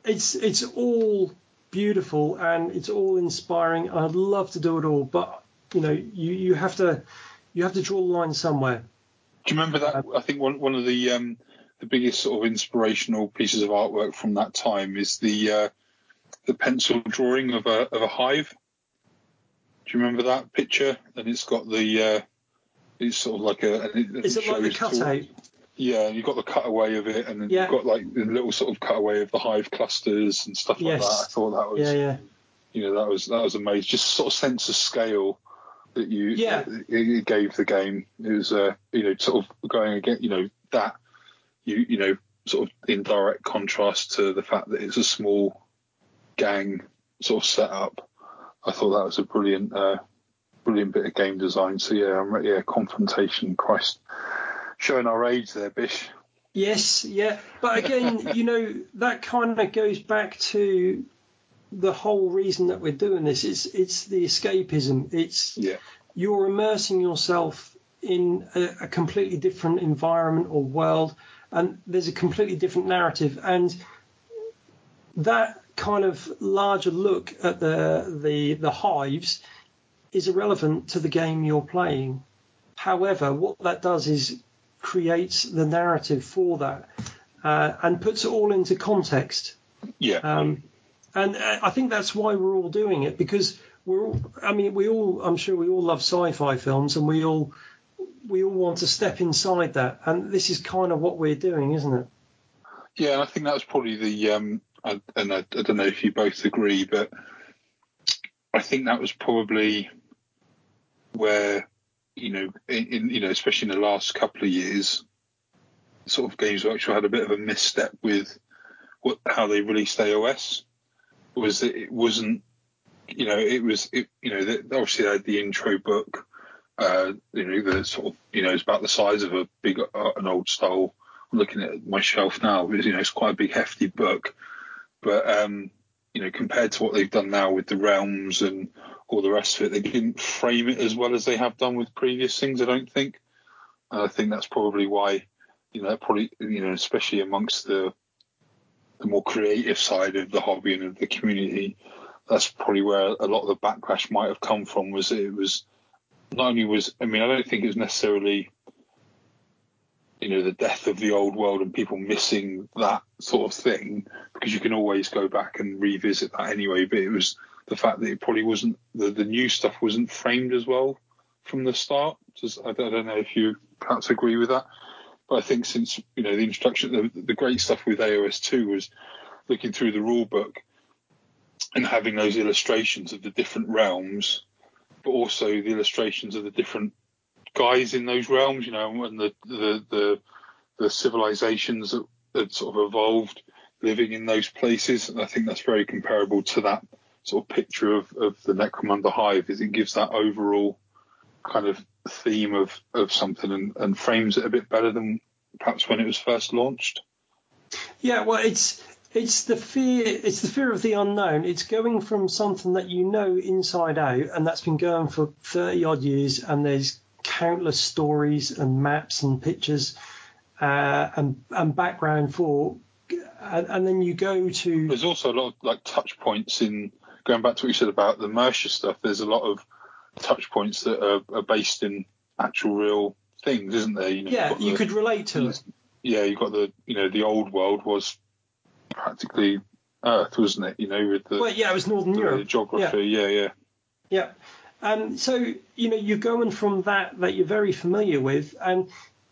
it's it's all beautiful and it's all inspiring. I'd love to do it all, but you know, you, you have to you have to draw the line somewhere. Do you remember that? I think one one of the um, the biggest sort of inspirational pieces of artwork from that time is the uh, the pencil drawing of a of a hive. Do you remember that picture? And it's got the uh, it's sort of like a. It, is it like the cutout? Yeah, you've got the cutaway of it, and then yeah. you've got like the little sort of cutaway of the hive clusters and stuff yes. like that. I thought that was, yeah, yeah. you know, that was that was amazing. Just sort of sense of scale that you, yeah, it, it gave the game. It was, uh, you know, sort of going again, you know, that you, you know, sort of in direct contrast to the fact that it's a small gang sort of setup. I thought that was a brilliant, uh, brilliant bit of game design. So yeah, yeah, confrontation, Christ showing our age there, Bish. Yes, yeah, but again, you know, that kind of goes back to the whole reason that we're doing this. It's it's the escapism. It's yeah. you're immersing yourself in a, a completely different environment or world, and there's a completely different narrative, and that kind of larger look at the the the hives is irrelevant to the game you're playing. However, what that does is creates the narrative for that uh, and puts it all into context. Yeah. Um, and uh, I think that's why we're all doing it because we're all, I mean, we all, I'm sure we all love sci-fi films and we all, we all want to step inside that. And this is kind of what we're doing, isn't it? Yeah, and I think that's probably the, um, And I, I don't know if you both agree, but I think that was probably where you know, in, in, you know, especially in the last couple of years, sort of Games Workshop had a bit of a misstep with what how they released AOS. Was that it wasn't, you know, it was, it, you know, the, obviously they had the intro book, uh, you know, the sort of, you know, it's about the size of a big, uh, an old style. I'm looking at my shelf now, you know, it's quite a big, hefty book. But um, you know, compared to what they've done now with the realms and all the rest of it. They didn't frame it as well as they have done with previous things, I don't think. And I think that's probably why, you know, probably, you know, especially amongst the the more creative side of the hobby and of the community. That's probably where a lot of the backlash might have come from. Was it was not only was I mean I don't think it was necessarily you know the death of the old world and people missing that sort of thing because you can always go back and revisit that anyway. But it was the fact that it probably wasn't the, the new stuff wasn't framed as well from the start. Just, I, don't, I don't know if you perhaps agree with that, but I think since you know the introduction, the, the great stuff with AOS two was looking through the rule book and having those illustrations of the different realms, but also the illustrations of the different guys in those realms, you know, and the the the, the civilizations that, that sort of evolved living in those places. And I think that's very comparable to that sort of picture of, of the Necromunda hive is it gives that overall kind of theme of, of something and, and frames it a bit better than perhaps when it was first launched. Yeah, well, it's it's the fear it's the fear of the unknown. It's going from something that you know inside out, and that's been going for thirty odd years, and there's countless stories and maps and pictures uh, and and background for, and, and, then you go to. There's also a lot of like touch points in going back to what you said about the Mierce stuff, there's a lot of touch points that are, are based in actual real things, isn't there? You know, yeah, you the, could relate to it. Yeah, you've got the you know the old world was practically Earth, wasn't it? You know, with the well, yeah, it was Northern the, Europe. geography, yeah, yeah, yeah. yeah. Um, so you know you're going from that that you're very familiar with, and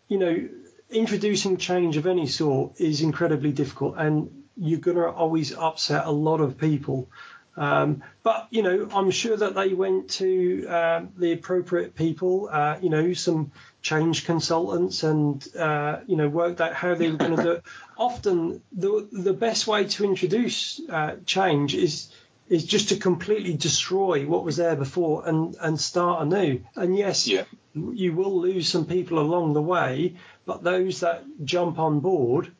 you know introducing change of any sort is incredibly difficult, and you're going to always upset a lot of people. Um, but you know, I'm sure that they went to uh, the appropriate people, uh, you know, some change consultants, and uh, you know, worked out how they were going to do it. Often, the the best way to introduce uh, change is is just to completely destroy what was there before and and start anew. And yes, yeah. you will lose some people along the way, but those that jump on board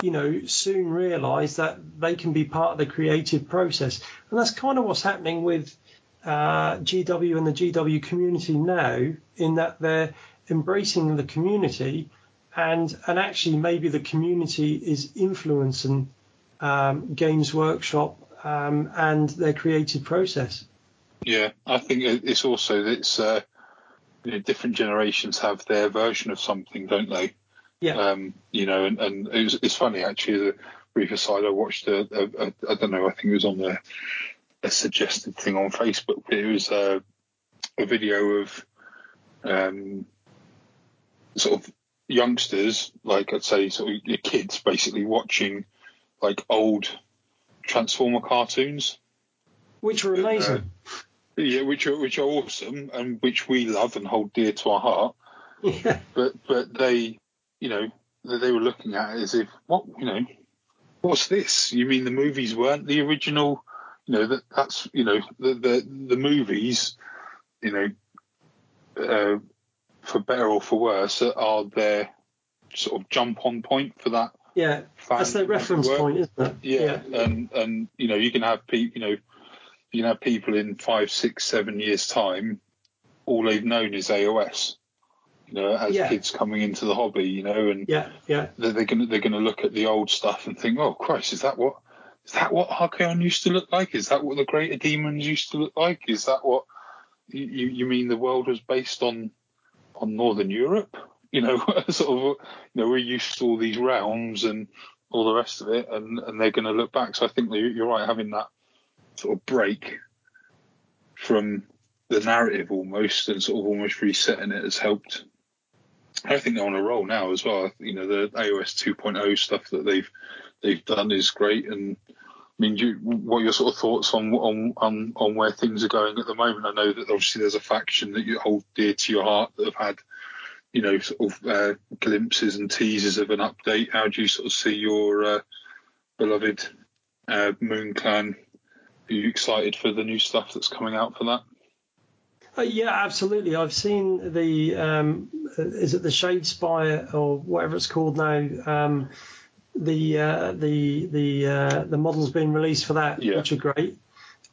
you know, soon realise that they can be part of the creative process. And that's kind of what's happening with uh, GW and the GW community now, in that they're embracing the community, and and actually maybe the community is influencing um, Games Workshop um, and their creative process. Yeah, I think it's also it's uh, you know, different generations have their version of something, don't they? Yeah. Um, you know, and, and it was, it's funny actually. The brief aside, I watched a, a, a I don't know, I think it was on the a suggested thing on Facebook. But it was a, a video of um, sort of youngsters, like I'd say, sort of kids, basically watching like old Transformer cartoons, which were amazing. Uh, yeah, which are which are awesome and which we love and hold dear to our heart. Yeah. But but they you know, they were looking at it as if, what, you know, what's this? You mean the movies weren't the original? You know, that that's, you know, the the, the movies, you know, uh, for better or for worse, are their sort of jump on point for that. Yeah, that's their reference work. point, isn't it? Yeah, yeah, and and you know, you can have people, you know, you can have people in five, six, seven years time, all they've known is AOS you know, as yeah. kids coming into the hobby, you know, and yeah, yeah, they're, they're gonna they're gonna look at the old stuff and think, oh Christ, is that what is that what Archaon used to look like? Is that what the Greater Demons used to look like? Is that what you you mean the world was based on on Northern Europe? You know, sort of, you know, we're used to all these realms and all the rest of it, and and they're going to look back. So I think you're right, having that sort of break from the narrative almost and sort of almost resetting it has helped I think they're on a roll now as well. You know, the AOS 2.0 stuff that they've they've done is great. And I mean, you, what are your sort of thoughts on, on on on where things are going at the moment? I know that obviously there's a faction that you hold dear to your heart that have had, you know, sort of uh, glimpses and teasers of an update. How do you sort of see your uh, beloved uh, Moon Clan? Are you excited for the new stuff that's coming out for that? Uh, yeah, absolutely. I've seen the um, is it the Shadespire or whatever it's called now. Um, the uh, the the uh, the models being released for that, yeah. which are great.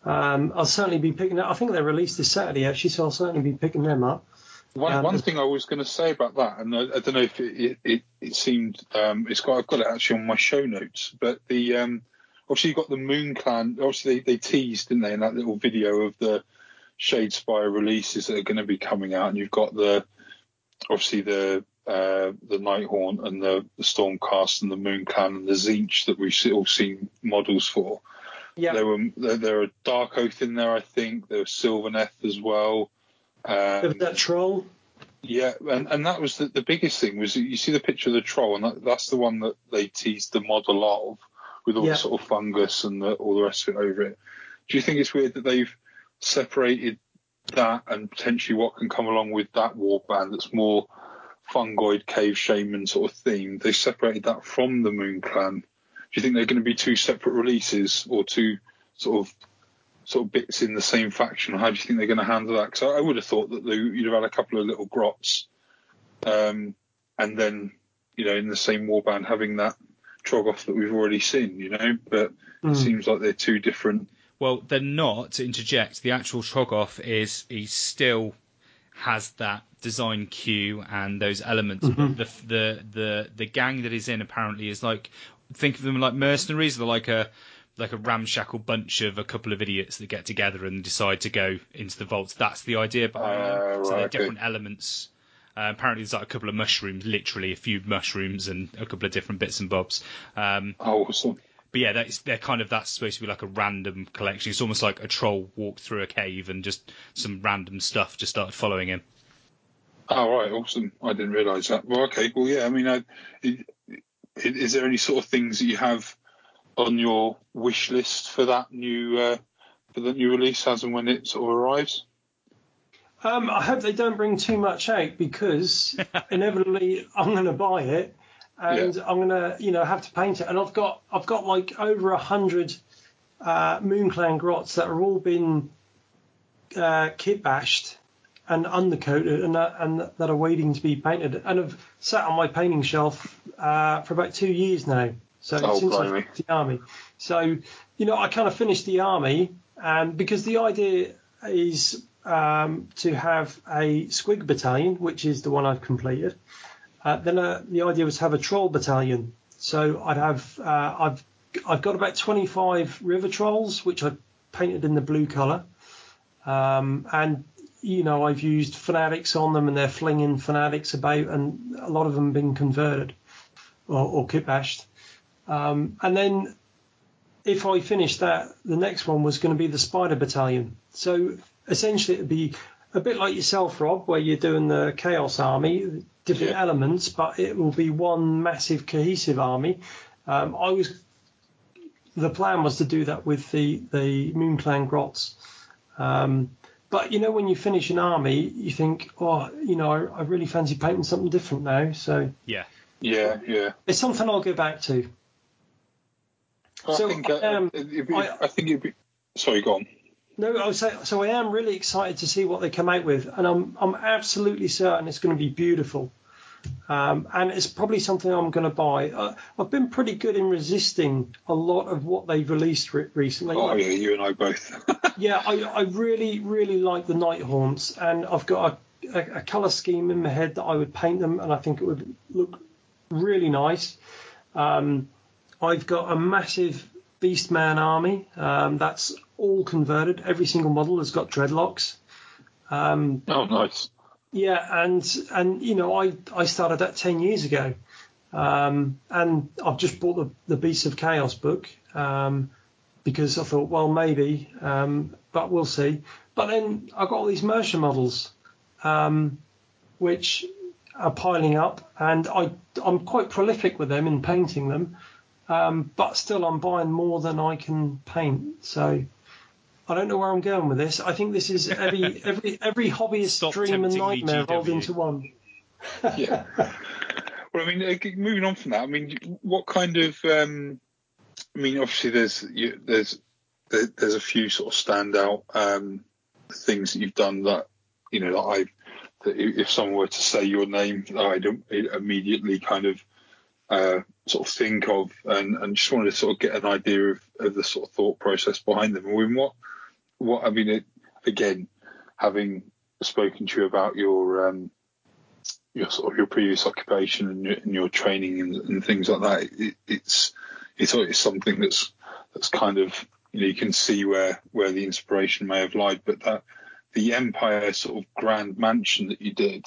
Um, I'll certainly be picking up. I think they're released this Saturday actually, so I'll certainly be picking them up. One, Um, one thing I was going to say about that, and I, I don't know if it, it, it, it seemed um, it's got I've got it actually on my show notes, but the um, obviously you got the Moon Clan. Obviously they, they teased, didn't they, in that little video of the Shade Shadespire releases that are going to be coming out, and you've got the obviously the uh, the Nighthaunt and the, the Stormcast and the Moon Clan and the Tzeentch that we've all seen models for. Yeah. There were there, there are Dark Oath in there, I think. There was Sylvaneth as well. Um, that troll. yeah, and, and that was the, the biggest thing was you see the picture of the troll, and that, that's the one that they teased the model of with all Yeah. the sort of fungus and the, all the rest of it over it. Do you think it's weird that they've separated that and potentially what can come along with that warband that's more fungoid cave shaman sort of theme? They separated that from the Moon Clan. Do you think they're going to be two separate releases or two sort of sort of bits in the same faction? How do you think they're going to handle that? Because I, I would have thought that they, you'd have had a couple of little grots, um, and then you know in the same warband having that Troggoth that we've already seen, you know. But Mm. it seems like they're two different. Well, they're not. To interject, the actual Troggoth is he still has that design cue and those elements, but the the the the gang that he's in apparently is like think of them like mercenaries. They're like a like a ramshackle bunch of a couple of idiots that get together and decide to go into the vaults. That's the idea behind them. Ah, so right, they're okay. different elements. Uh, apparently, there's like a couple of mushrooms, literally a few mushrooms and a couple of different bits and bobs. Um, Oh, awesome. but yeah, that's they're kind of that's supposed to be like a random collection. It's almost like a troll walked through a cave and just some random stuff just started following him. Oh, right, awesome. I didn't realise that. Well, okay, well, yeah. I mean, I, i- i- is there any sort of things that you have on your wish list for that new uh, for the new release as and when it sort of arrives? Um, I hope they don't bring too much out because inevitably I'm going to buy it and I'm going to, you know, have to paint it. And I've got, I've got like over a hundred uh, Moonclan grots that have all been uh, kit bashed and undercoated and that, and that are waiting to be painted and have sat on my painting shelf uh, for about two years now. So Oh, since I blimey. finished the army, so you know I kind of finished the army, and because the idea is um, to have a squig battalion, which is the one I've completed. Uh, then uh, the idea was to have a troll battalion. So I'd have uh, I've I've got about 25 river trolls, which I painted in the blue colour, um, and you know I've used fanatics on them, and they're flinging fanatics about, and a lot of them have been converted or, or kit bashed. Um, and then if I finished that, the next one was going to be the Spider Battalion. So essentially, it'd be a bit like yourself, Rob, where you're doing the Chaos Army, different Yeah. elements, but it will be one massive cohesive army. Um, I was the plan was to do that with the the Moon Clan Grots. Um, but you know, when you finish an army, you think, oh, you know, I, I really fancy painting something different now. So Yeah. Yeah, yeah. it's something I'll go back to. I So, think uh, um, it'd be, I- I, think it'd be. Sorry, go on. No, I was say, so I am really excited to see what they come out with, and I'm I'm absolutely certain it's going to be beautiful. Um, and it's probably something I'm going to buy. Uh, I've been pretty good in resisting a lot of what they've released re- recently. Oh Like, yeah, you and I both. yeah, I, I really, really like the Night Haunts, and I've got a, a, a colour scheme in my head that I would paint them, and I think it would look really nice. Um, I've got a massive Beastman army um, that's all converted. Every single model has got dreadlocks. Um, oh, nice. yeah, and and you know, I I started that ten years ago, um, and I've just bought the the Beasts of Chaos book um, because I thought, well, maybe, um, but we'll see. But then I've got all these Mierce models, um, which are piling up, and I I'm quite prolific with them in painting them, um, but still I'm buying more than I can paint, so. I don't know where I'm going with this. I think this is every every every hobbyist Stop dream and tempting me, nightmare rolled GW. into one. Yeah. well, I mean, uh, moving on from that, I mean, what kind of? Um, I mean, obviously, there's you, there's there, there's a few sort of standout um, things that you've done that you know that I that if someone were to say your name, I'd im- immediately kind of uh, sort of think of, and, and just wanted to sort of get an idea of, of the sort of thought process behind them. I mean, what what I mean, it, again, having spoken to you about your um, your sort of your previous occupation and your, and your training and, and, things like that, it, it's it's it's something that's that's kind of you know you can see where where the inspiration may have lied, but that the Empire sort of grand mansion that you did,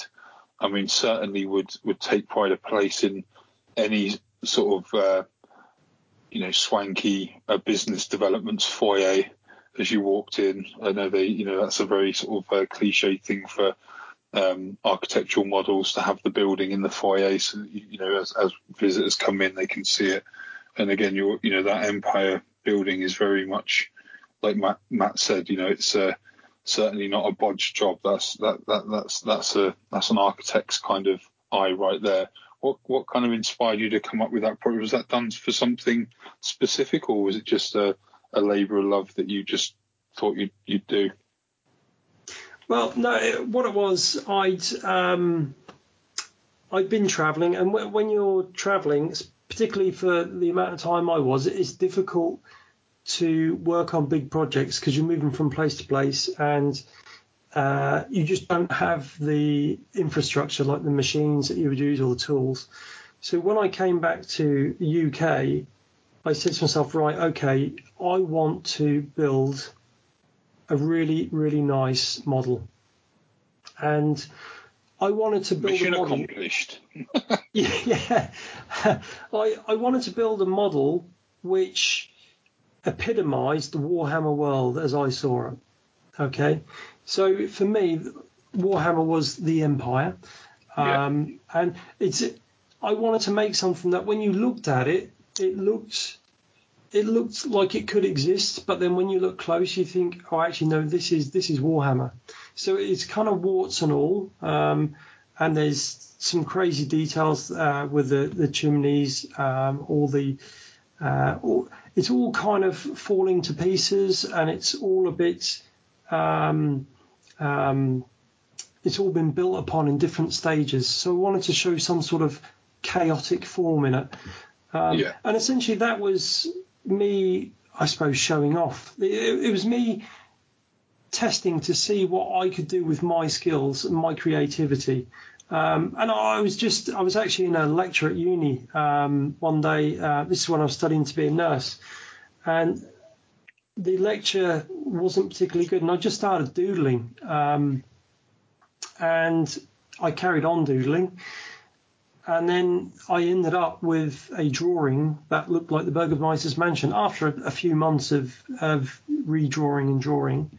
I mean, certainly would would take quite a place in any sort of uh, you know swanky uh, business developments foyer as you walked in. I know they you know that's a very sort of uh, cliche thing for um, architectural models to have the building in the foyer, so you know as, as visitors come in they can see it. And again, you you know that Empire building is very much like Matt, Matt said. You know, it's uh, certainly not a bodge job. That's that, that that's that's a that's an architect's kind of eye right there. What what kind of inspired you to come up with that project? Was that done for something specific, or was it just a, a labour of love that you just thought you'd you'd do? Well, no. what it was, I'd um, I'd been travelling, and when you're travelling, particularly for the amount of time I was, it's difficult to work on big projects because you're moving from place to place and uh, you just don't have the infrastructure like the machines that you would use or the tools. So when I came back to the UK, I said to myself, right, okay, I want to build a really, really nice model. And I wanted to build Mission a model. accomplished. yeah, I, I wanted to build a model which epitomised the Warhammer world as I saw it. Okay, so for me, Warhammer was the empire, um, yeah. and it's. I wanted to make something that when you looked at it, it looked. It looked like it could exist, but then when you look close, you think, "Oh, actually, no. This is this is Warhammer." So it's kind of warts and all, um, and there's some crazy details uh, with the the chimneys, um, all the uh, all, it's all kind of falling to pieces, and it's all a bit. Um, um, it's all been built upon in different stages. So I wanted to show some sort of chaotic form in it. Um, yeah. And essentially, that was me, I suppose, showing off. It, it, was me testing to see what I could do with my skills and my creativity. Um, and I was just, I was actually in a lecture at uni um, one day. Uh, this is when I was studying to be a nurse. And the lecture wasn't particularly good. And I just started doodling. Um, and I carried on doodling. And then I ended up with a drawing that looked like the Burgermeister's mansion after a, a few months of, of redrawing and drawing.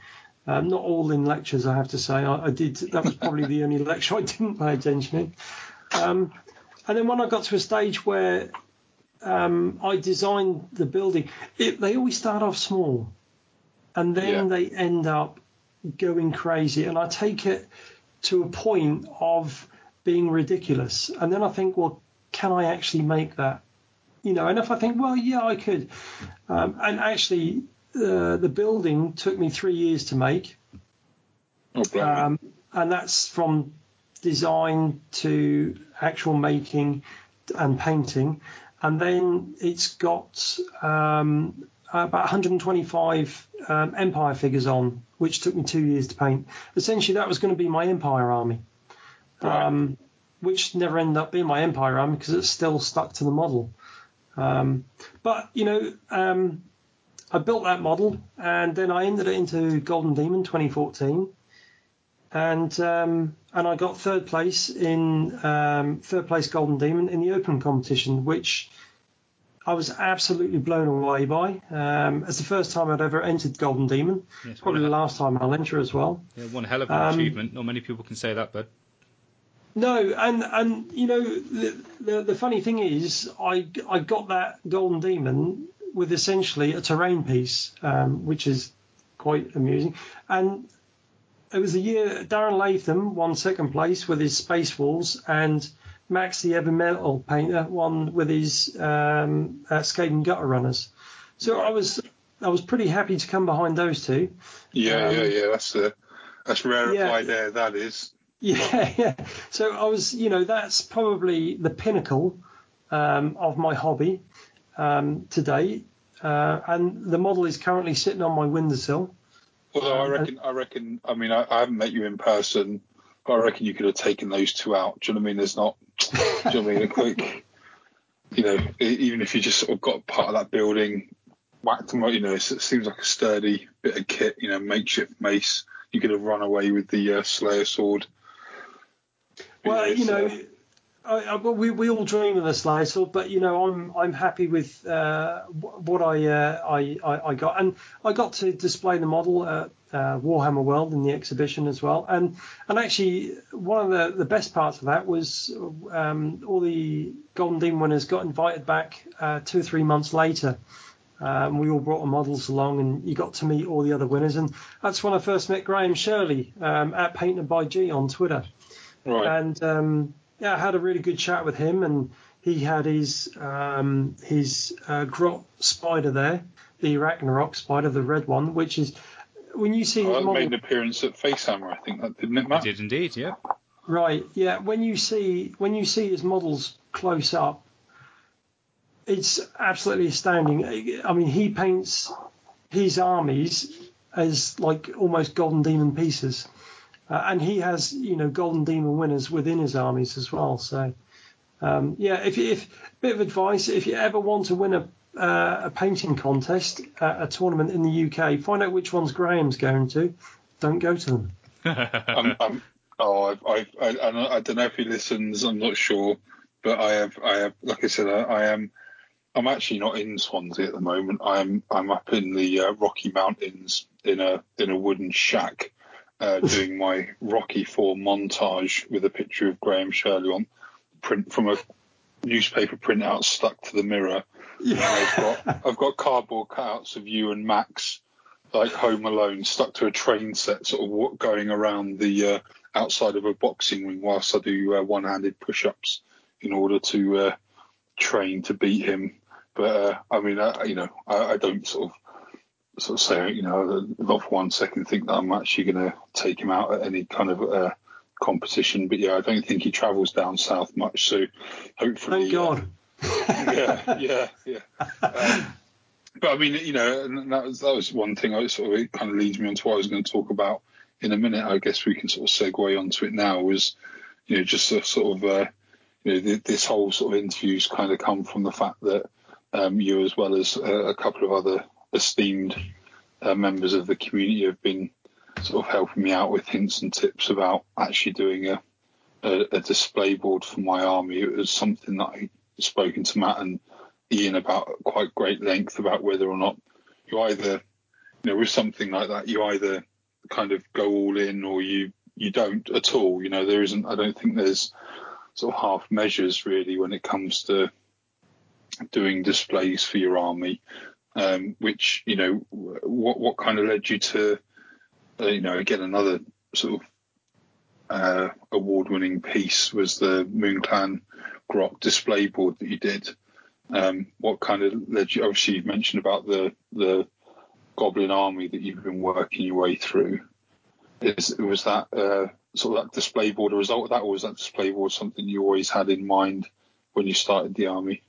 Um, not all in lectures, I have to say. I, I, did. That was probably the only lecture I didn't pay attention in. Um, and then when I got to a stage where um, I designed the building, it, they always start off small, and then yeah. they end up going crazy. And I take it to a point of being ridiculous, and then I think, well, can I actually make that? You know, and if I think, well, yeah, I could, um, and actually uh, the building took me three years to make. Oh, um, and that's from design to actual making and painting. And then it's got um, about 125 um, Empire figures on, which took me two years to paint. Essentially, that was going to be my Empire army, right. Um, which never ended up being my Empire army because it's still stuck to the model. Um, but, you know, um, I built that model and then I ended it into Golden Demon 2014. And um, and I got third place in um, third place Golden Demon in the open competition, which I was absolutely blown away by. Um, it's the first time I'd ever entered Golden Demon. Yes, Probably the last time I'll enter as well. Yeah, one hell of an um, achievement. Not many people can say that, but. No, and and you know the, the, the funny thing is, I I got that Golden Demon with essentially a terrain piece, um, which is quite amusing. And it was a year Darren Latham won second place with his Space Wolves, and Max the Heavy Metal Painter won with his um, uh, Skaven Gutter Runners. So I was I was pretty happy to come behind those two. Yeah, um, yeah, yeah. That's a that's rarefied yeah, air. That is. Yeah, yeah. So I was, you know, that's probably the pinnacle um, of my hobby um, today. Uh, and the model is currently sitting on my windowsill. Although I Um, reckon, I reckon, I mean, I, I haven't met you in person, but I reckon you could have taken those two out. Do you know what I mean? There's not, do you know what I mean? A quick, you know, even if you just sort of got part of that building, whacked them, out, you know, it seems like a sturdy bit of kit, you know, makeshift mace. You could have run away with the uh, Slayer sword. Well, you know, uh, I, I, we, we all dream of a Slayer Sword, but you know, I'm I'm happy with uh, what I, uh, I I I got, and I got to display the model at uh, Warhammer World in the exhibition as well, and and actually one of the, the best parts of that was um, all the Golden Demon winners got invited back uh, two or three months later. Um, we all brought our models along, and you got to meet all the other winners, and that's when I first met Graham Shirley um, at Painted by G on Twitter right. and um, yeah, I had a really good chat with him, and he had his um, his uh, Grot spider there, the Arachnarok spider, the red one, which is when you see his Oh, that model, made an appearance at Facehammer, I think, that didn't it, Matt? Did indeed, yeah. right? Yeah, when you see when you see his models close up, it's absolutely astounding. I mean, he paints his armies as like almost golden demon pieces. Uh, and he has, you know, Golden Demon winners within his armies as well. So, um, yeah, if, if bit of advice, if you ever want to win a uh, a painting contest at a tournament in the UK, find out which ones Graham's going to. Don't go to them. I'm, I'm, oh, I've, I've, I, I don't- I don't know if he listens. I'm not sure, but I have, I have, like I said, I, I am. I'm actually not in Swansea at the moment. I'm, I'm up in the uh, Rocky Mountains in a in a wooden shack, uh, doing my Rocky Four montage with a picture of Graham Shirley on print from a newspaper printout stuck to the mirror. And I've got I've got cardboard cutouts of you and Max, like Home Alone, stuck to a train set, sort of going around the uh, outside of a boxing ring whilst I do uh, one-handed push-ups in order to uh, train to beat him. But uh, I mean, I, you know, I, I don't sort of sort of say, you know, not for one second think that I'm actually going to take him out at any kind of uh, competition. But yeah, I don't think he travels down south much. So hopefully, Thank uh, God. yeah, yeah, yeah. Um, but I mean, you know, and that was that was one thing. I sort of it kind of leads me on to what I was going to talk about in a minute. I guess we can sort of segue onto it now. Was you know just a sort of uh, you know th- this whole sort of interviews kind of come from the fact that um, you as well as uh, a couple of other esteemed uh, members of the community have been sort of helping me out with hints and tips about actually doing a a, a display board for my army. It was something that I spoken to Matt and Ian about quite great length about whether or not you either, you know, with something like that, you either kind of go all in or you you don't at all. You know, there isn't. I don't think there's sort of half measures really when it comes to doing displays for your army. Um, which you know, what what kind of led you to, uh, you know, again another sort of uh, award-winning piece was the Moon Clan Grot display board that you did. Um, what kind of led you? Obviously, you mentioned about the the Goblin army that you've been working your way through. Is was that uh, sort of that display board a result of that, or was that display board something you always had in mind when you started the army?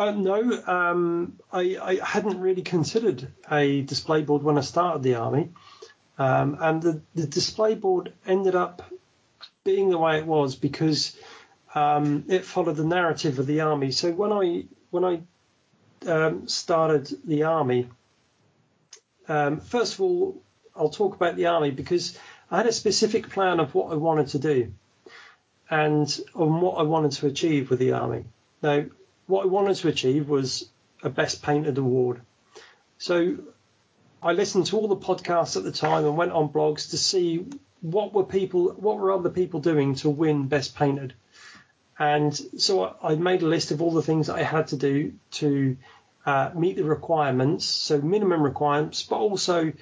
Uh, no, um, I, I hadn't really considered a display board when I started the army, um, and the, the display board ended up being the way it was because um, it followed the narrative of the army. So when I when I um, started the army, um, first of all, I'll talk about the army because I had a specific plan of what I wanted to do and on what I wanted to achieve with the army. Now, what I wanted to achieve was a Best Painted award. So I listened to all the podcasts at the time and went on blogs to see what were people, what were other people doing to win Best Painted. And so I made a list of all the things that I had to do to uh, meet the requirements, so minimum requirements, but also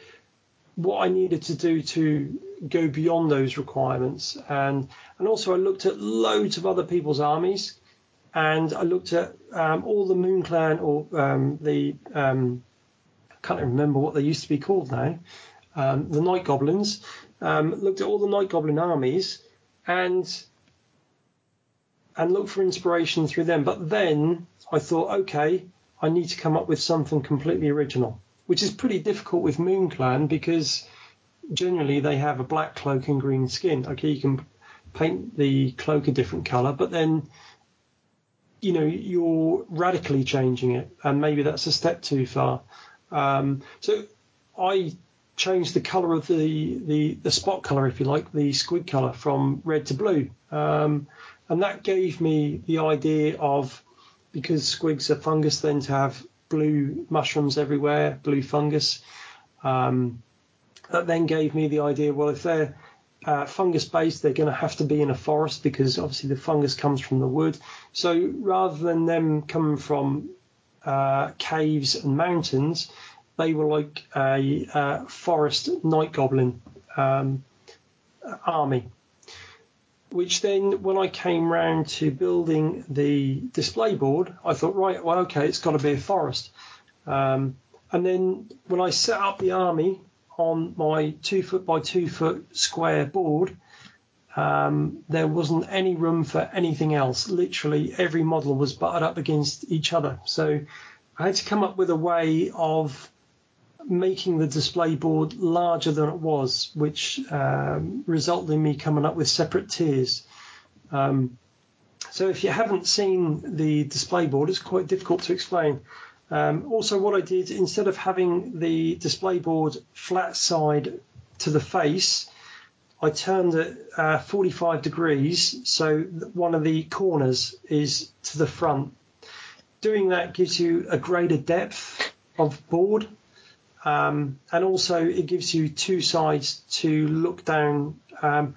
what I needed to do to go beyond those requirements. And and also I looked at loads of other people's armies, and I looked at um, all the Moon Clan or um, the um, I can't remember what they used to be called now, um, the Night Goblins. Um, looked at all the Night Goblin armies, and and looked for inspiration through them. But then I thought, okay, I need to come up with something completely original. which is pretty difficult with Moon Clan because generally they have a black cloak and green skin. Okay, you can paint the cloak a different color, but then you know you're radically changing it, and maybe that's a step too far. Um, so I changed the color of the, the the spot color, if you like, the squig color from red to blue, um, and that gave me the idea of because squigs are fungus, then to have blue mushrooms everywhere, blue fungus. Um, that then gave me the idea, well, if they're uh, fungus based, they're going to have to be in a forest because obviously the fungus comes from the wood. So rather than them coming from uh, caves and mountains, they were like a, a forest night goblin um, army. Which then, when I came round to building the display board, I thought, right, well, okay, it's got to be a forest. Um, and then when I set up the army on my two foot by two foot square board, um, there wasn't any room for anything else. Literally every model was butted up against each other. So I had to come up with a way of making the display board larger than it was, which um, resulted in me coming up with separate tiers. Um, so if you haven't seen the display board, it's quite difficult to explain. Um, also, what I did instead of having the display board flat side to the face, I turned it uh, 45 degrees so one of the corners is to the front. Doing that gives you a greater depth of board um, and also it gives you two sides to look down um,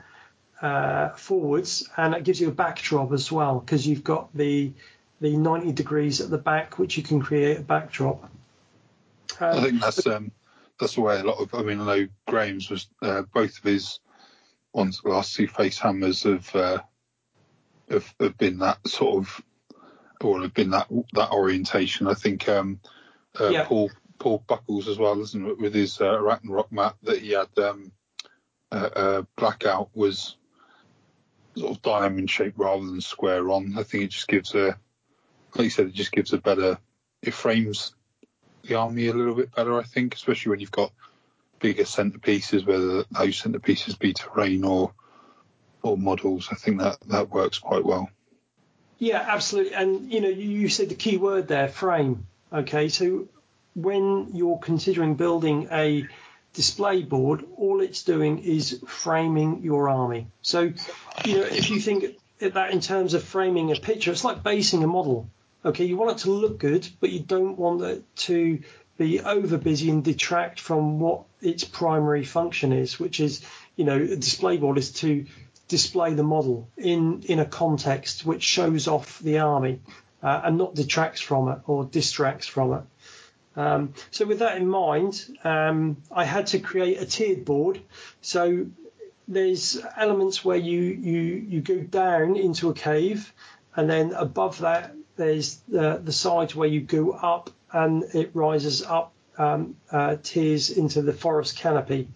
uh, forwards and it gives you a backdrop as well because you've got the the 90 degrees at the back, which you can create a backdrop. Um, I think that's um, that's the way a lot of. I mean, I know Graham's was uh, both of his ones, the last two Facehammers have, uh, have have been that sort of, or have been that that orientation. I think um, uh, yeah. Paul Paul Buckles as well, isn't it, with his uh, rock mat that he had um, uh, uh, blackout was sort of diamond shape rather than square on. I think it just gives a like you said, it just gives a better, it frames the army a little bit better, I think, especially when you've got bigger centerpieces, whether those centerpieces be terrain or or models. I think that that works quite well. Yeah, absolutely. And you know, you said the key word there, frame. Okay, so when you're considering building a display board, all it's doing is framing your army. So, you know, if you think that in terms of framing a picture, it's like basing a model. Okay, you want it to look good, but you don't want it to be over busy and detract from what its primary function is, which is, you know, a display board is to display the model in in a context which shows off the army uh, and not detracts from it or distracts from it. Um, so with that in mind, um, I had to create a tiered board. So there's elements where you you you go down into a cave, and then above that there's the, the sides where you go up and it rises up um, uh, tiers into the forest canopy.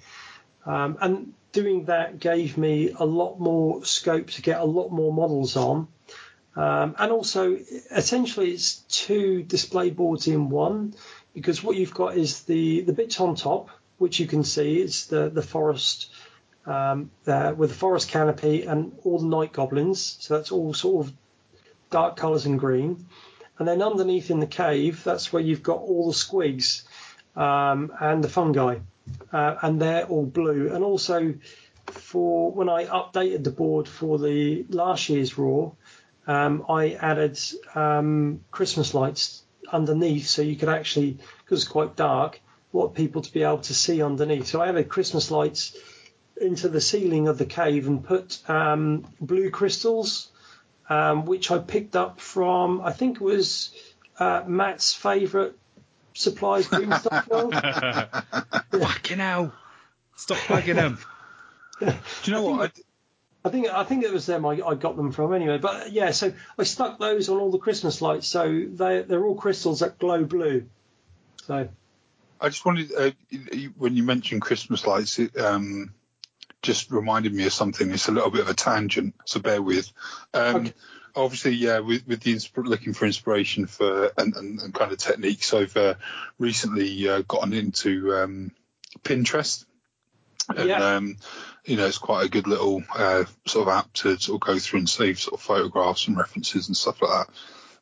Um, and doing that gave me a lot more scope to get a lot more models on. Um, and also, essentially, it's two display boards in one because what you've got is the, the bits on top, which you can see is the, the forest um, uh, with the forest canopy and all the night goblins. So that's all sort of dark colours and green. And then underneath in the cave, that's where you've got all the squigs um, and the fungi, uh, and they're all blue. And also, for when I updated the board for the last year's Raw, um, I added um, Christmas lights underneath, so you could actually, because it's quite dark, want people to be able to see underneath. So I added Christmas lights into the ceiling of the cave and put um, blue crystals um, which I picked up from, I think it was uh, Matt's favourite supplies green stuff Fucking hell. Stop plugging them. Do you know I what? I think I think it was them I, I, got them from anyway. But yeah, so I stuck those on all the Christmas lights, so they they're all crystals that glow blue. So I just wanted uh, when you mentioned Christmas lights, it, um, just reminded me of something. It's a little bit of a tangent, so bear with. Um, okay. obviously, yeah, with, with the insp- looking for inspiration for and, and, and kind of techniques, I've uh, recently uh, gotten into um, Pinterest. And, Yeah. um, you know, it's quite a good little uh, sort of app to sort of go through and save sort of photographs and references and stuff like that.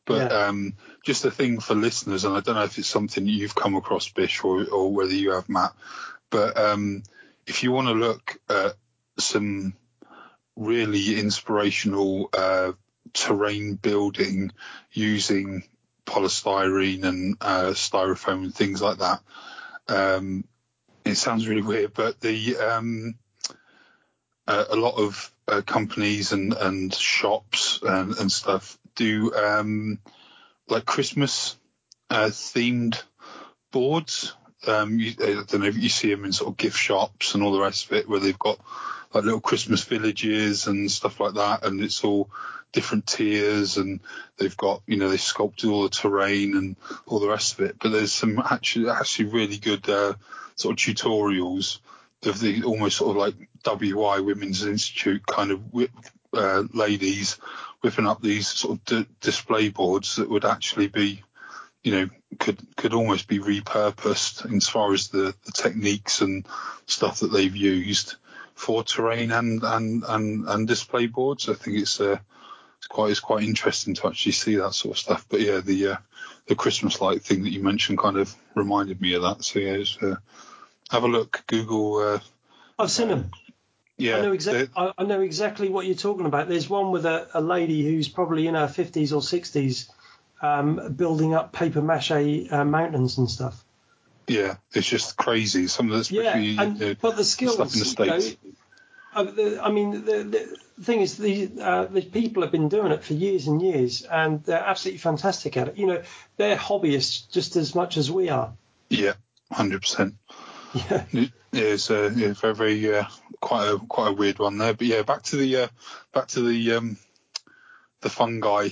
But Yeah. um, just a thing for listeners, and I don't know if it's something you've come across, Bish, or, or whether you have, Matt. But um, if you want to look at some really inspirational uh, terrain building using polystyrene and uh, styrofoam and things like that. Um, it sounds really weird, but the um, uh, a lot of uh, companies and, and shops and, and stuff do um, like Christmas uh, themed boards. Um, you, I don't know if you see them in sort of gift shops and all the rest of it, where they've got like little Christmas villages and stuff like that, and it's all different tiers, and they've got you know they sculpted all the terrain and all the rest of it. But there's some actually actually really good uh, sort of tutorials of the almost sort of like WI Women's Institute kind of uh, ladies whipping up these sort of d- display boards that would actually be you know could could almost be repurposed as far as the, the techniques and stuff that they've used for terrain and and and, and display boards. I think it's uh, it's quite it's quite interesting to actually see that sort of stuff. But yeah, the uh, the Christmas light thing that you mentioned kind of reminded me of that. So yeah, it's, uh, have a look. Google. Uh, I've seen them. yeah, I know exactly. they- I, I know exactly what you're talking about. There's one with a, a lady who's probably in her 50s or 60s, um, building up paper mache uh, mountains and stuff. yeah, it's just crazy. Some of the Yeah, and, uh, but the skills. stuff in the you know, states. uh, I mean, the, the thing is, the, uh, the people have been doing it for years and years, and they're absolutely fantastic at it. You know, they're hobbyists just as much as we are. Yeah, hundred percent. Yeah. Yeah, it's a yeah, very, very uh, quite a quite a weird one there. But yeah, back to the uh, back to the um, the fungi.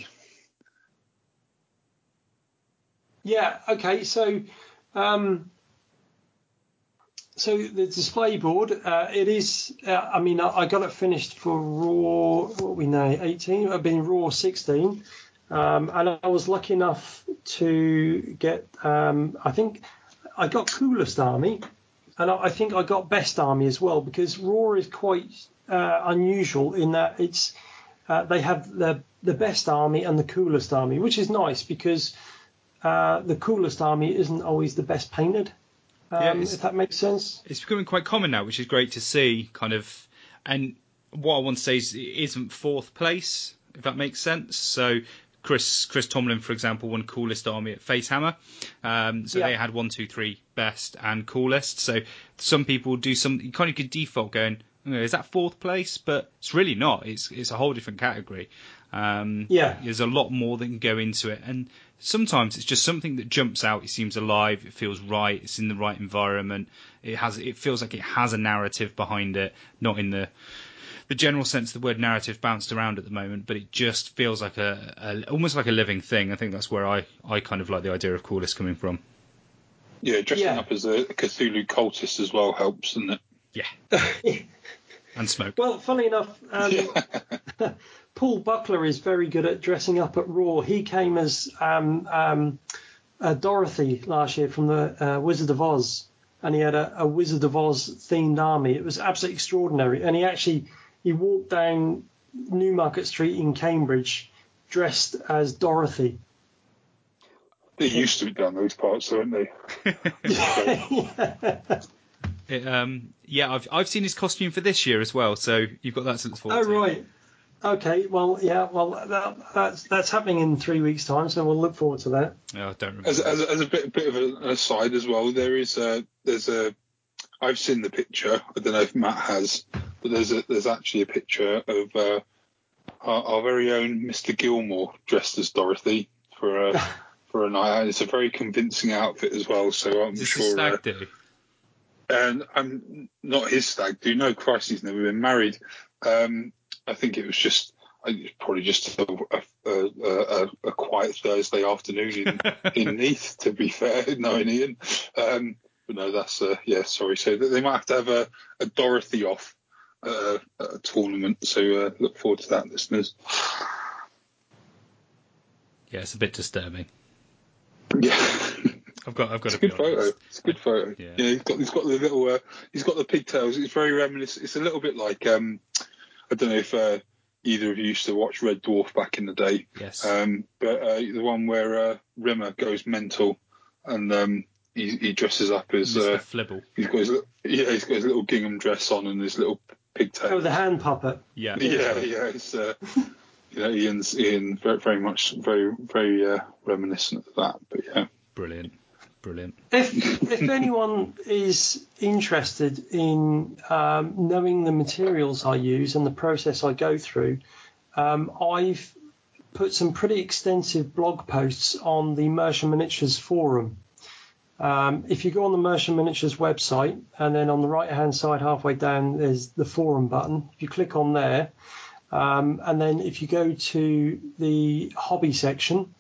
Yeah. Okay. So, um, so the display board, uh, it is. Uh, I mean, I, I got it finished for raw. What we now? 18. I've been raw 16, um, and I was lucky enough to get. Um, I think I got coolest army, and I, I think I got best army as well because raw is quite uh, unusual in that it's. Uh, they have the the best army and the coolest army, which is nice because uh, the coolest army isn't always the best painted. Um, Yeah, if that makes sense. it's becoming quite common now, which is great to see. Kind of, and what I want to say is it isn't fourth place, if that makes sense. So. Chris Chris Tomlin, for example, won coolest army at Facehammer. Um, so Yeah. they had one, two, three, best and coolest. So some people do some. You kind of could default going, "Oh, is that fourth place? But it's really not. It's it's a whole different category. Um, Yeah. there's a lot more that can go into it, and sometimes it's just something that jumps out. It seems alive. It feels right. It's in the right environment. It has. It feels like it has a narrative behind it, not in the the general sense of the word narrative bounced around at the moment, but it just feels like a, a almost like a living thing. I think that's where I I kind of like the idea of coolest coming from. Yeah, dressing Yeah. up as a Cthulhu cultist as well helps, doesn't it? Yeah, and smoke. Well, funny enough, um, Paul Buckler is very good at dressing up at Raw. He came as um, um, uh, Dorothy last year from the uh, Wizard of Oz, and he had a, a Wizard of Oz themed army. It was absolutely extraordinary, and he actually he walked down Newmarket Street in Cambridge dressed as Dorothy. They used to be down those parts, don't they? It, um, yeah, I've I've seen his costume for this year as well, so you've got that to look forward Oh to. right. Okay. Well, yeah. Well, that, that's that's happening in three weeks' time, so we'll look forward to that. Oh, I don't remember. As, as, as a bit, bit of an aside as well, there is a there's a I've seen the picture. I don't know if Matt has, but there's a there's actually a picture of uh, our, our very own Mr. Gilmore dressed as Dorothy for a for a night out. It's a very convincing outfit as well. So I'm Is sure. a uh, stag do? And I'm not his stag do. No, Christ, he's never been married. Um, I think it was just I it's probably just a, a, a, a, a quiet Thursday afternoon in, in Neath, to be fair, knowing Ian. Um, but no, that's uh, yeah, sorry. So they might have to have a, a Dorothy off uh, at a tournament. So uh, look forward to that, listeners. Yeah, it's a bit disturbing. Yeah. I've got I've got It's a be good photo. It's a good photo. Yeah. Yeah, he's got he's got the little uh, he's got the pigtails. It's very reminiscent. It's a little bit like um, I don't know if uh, either of you used to watch Red Dwarf back in the day, Yes. um, but uh, the one where uh, Rimmer goes mental and um, he, he dresses up as Mr. uh, Flibble. he's got his yeah he's got his little gingham dress on and his little pigtail. Oh, the hand puppet. Yeah. yeah, yeah, it's uh, you know Ian's Ian very, very much very very uh, reminiscent of that. But yeah, Brilliant. Brilliant. If if anyone is interested in um, knowing the materials I use and the process I go through, um, I've put some pretty extensive blog posts on the Mierce Miniatures forum. Um, if you go on the Mierce Miniatures website and then on the right hand side, halfway down, there's the forum button. If you click on there, um, and then if you go to the hobby section,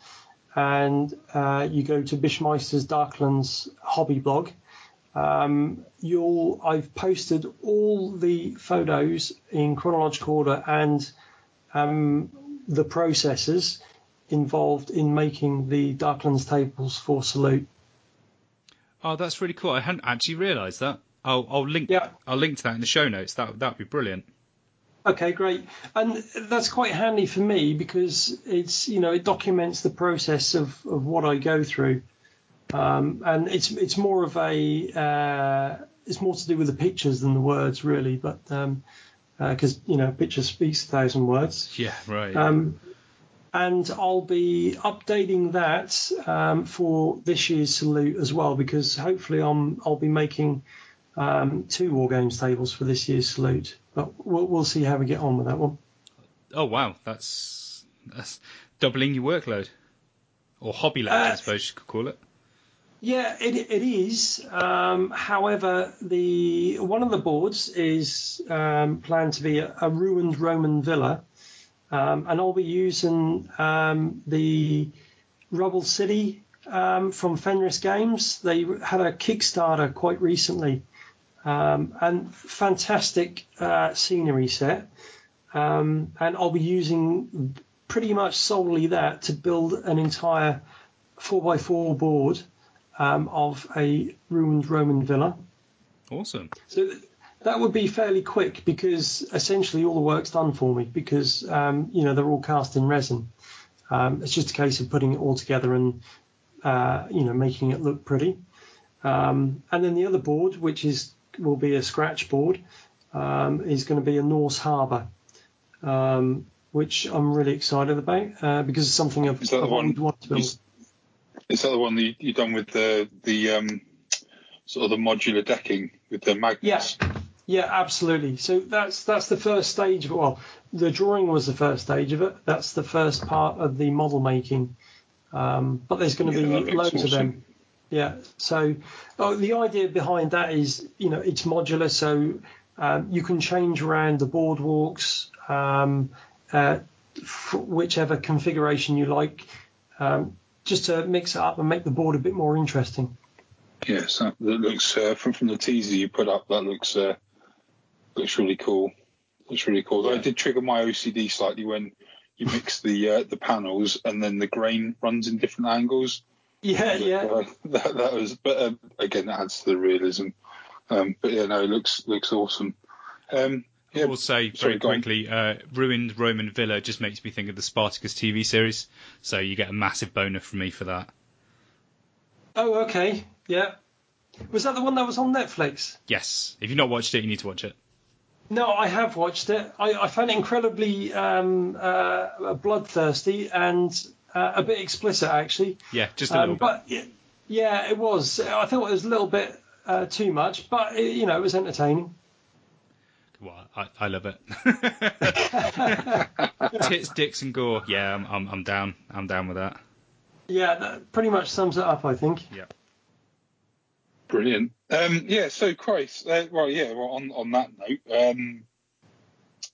and uh, you go to Bishmeister's Darklands hobby blog, um, you'll I've posted all the photos in chronological order and um, the processes involved in making the Darklands tables for Salute. Oh, that's really cool. I hadn't actually realised that. I'll I'll link Yeah. I'll link to that in the show notes. That that'd be brilliant. Okay, great. And that's quite handy for me because it's you know it documents the process of, of what I go through, um, and it's it's more of a uh, it's more to do with the pictures than the words really, but because you know picture speaks a thousand words. Yeah. Right. Um, and I'll be updating that um, for this year's salute as well because hopefully I'm I'll be making um, two war games tables for this year's salute. But we'll, we'll see how we get on with that one. oh wow, that's that's doubling your workload, or hobby load, I Uh, suppose you could call it. Yeah, it, it is. Um, however, the one of the boards is um, planned to be a, a ruined Roman villa, um, and I'll be using um, the Rubble City um, from Fenris Games. They had a Kickstarter quite recently, um, and fantastic uh, scenery set. Um, and I'll be using pretty much solely that to build an entire 4x4 board um, of a ruined Roman villa. Awesome. So th- that would be fairly quick because essentially all the work's done for me because um, you know they're all cast in resin. Um, it's just a case of putting it all together and uh, you know making it look pretty. Um, and then the other board, which is will be a scratch board, um, is going to be a Norse Harbour, um, which I'm really excited about uh, because it's something I've, Is that the I've one- always wanted to build. is, is that the one that you, you done with the the um, sort of the modular decking with the magnets? Yeah, yeah, absolutely. So that's that's the first stage of it. Well, the drawing was the first stage of it. That's the first part of the model making. Um, but there's going to Yeah, be loads of them. Yeah. So oh, the idea behind that is, you know, it's modular, so um, you can change around the boardwalks, um, uh, whichever configuration you like, um, just to mix it up and make the board a bit more interesting. Yes, that, looks uh, from from the teaser you put up. That looks uh, looks really cool. Looks really cool. I Yeah. did trigger my OCD slightly when you mix the uh, the panels and then the grain runs in different angles. Yeah, yeah. Uh, that, that was, but um, again, that adds to the realism. Um, but yeah, no, it looks looks awesome. Um, yeah, I will say sorry, very go on. quickly, uh, ruined Roman villa just makes me think of the Spartacus TV series. So you get a massive boner from me for that. Oh, okay. Yeah. Was that the one that was on Netflix? Yes. If you've not watched it, you need to watch it. No, I have watched it. I, I found it incredibly um, uh, bloodthirsty and uh, a bit explicit, actually. Yeah, just a little Um, bit. but y- yeah, it was. I thought it was a little bit uh, too much, but it, you know, it was entertaining. Well, I, I love it. Tits, dicks, and gore. Yeah, I'm, I'm, I'm down. I'm down with that. Yeah, that pretty much sums it up, I think. Yeah. Brilliant. Um, yeah, so Christ, uh, well, yeah, well, on on that note, um,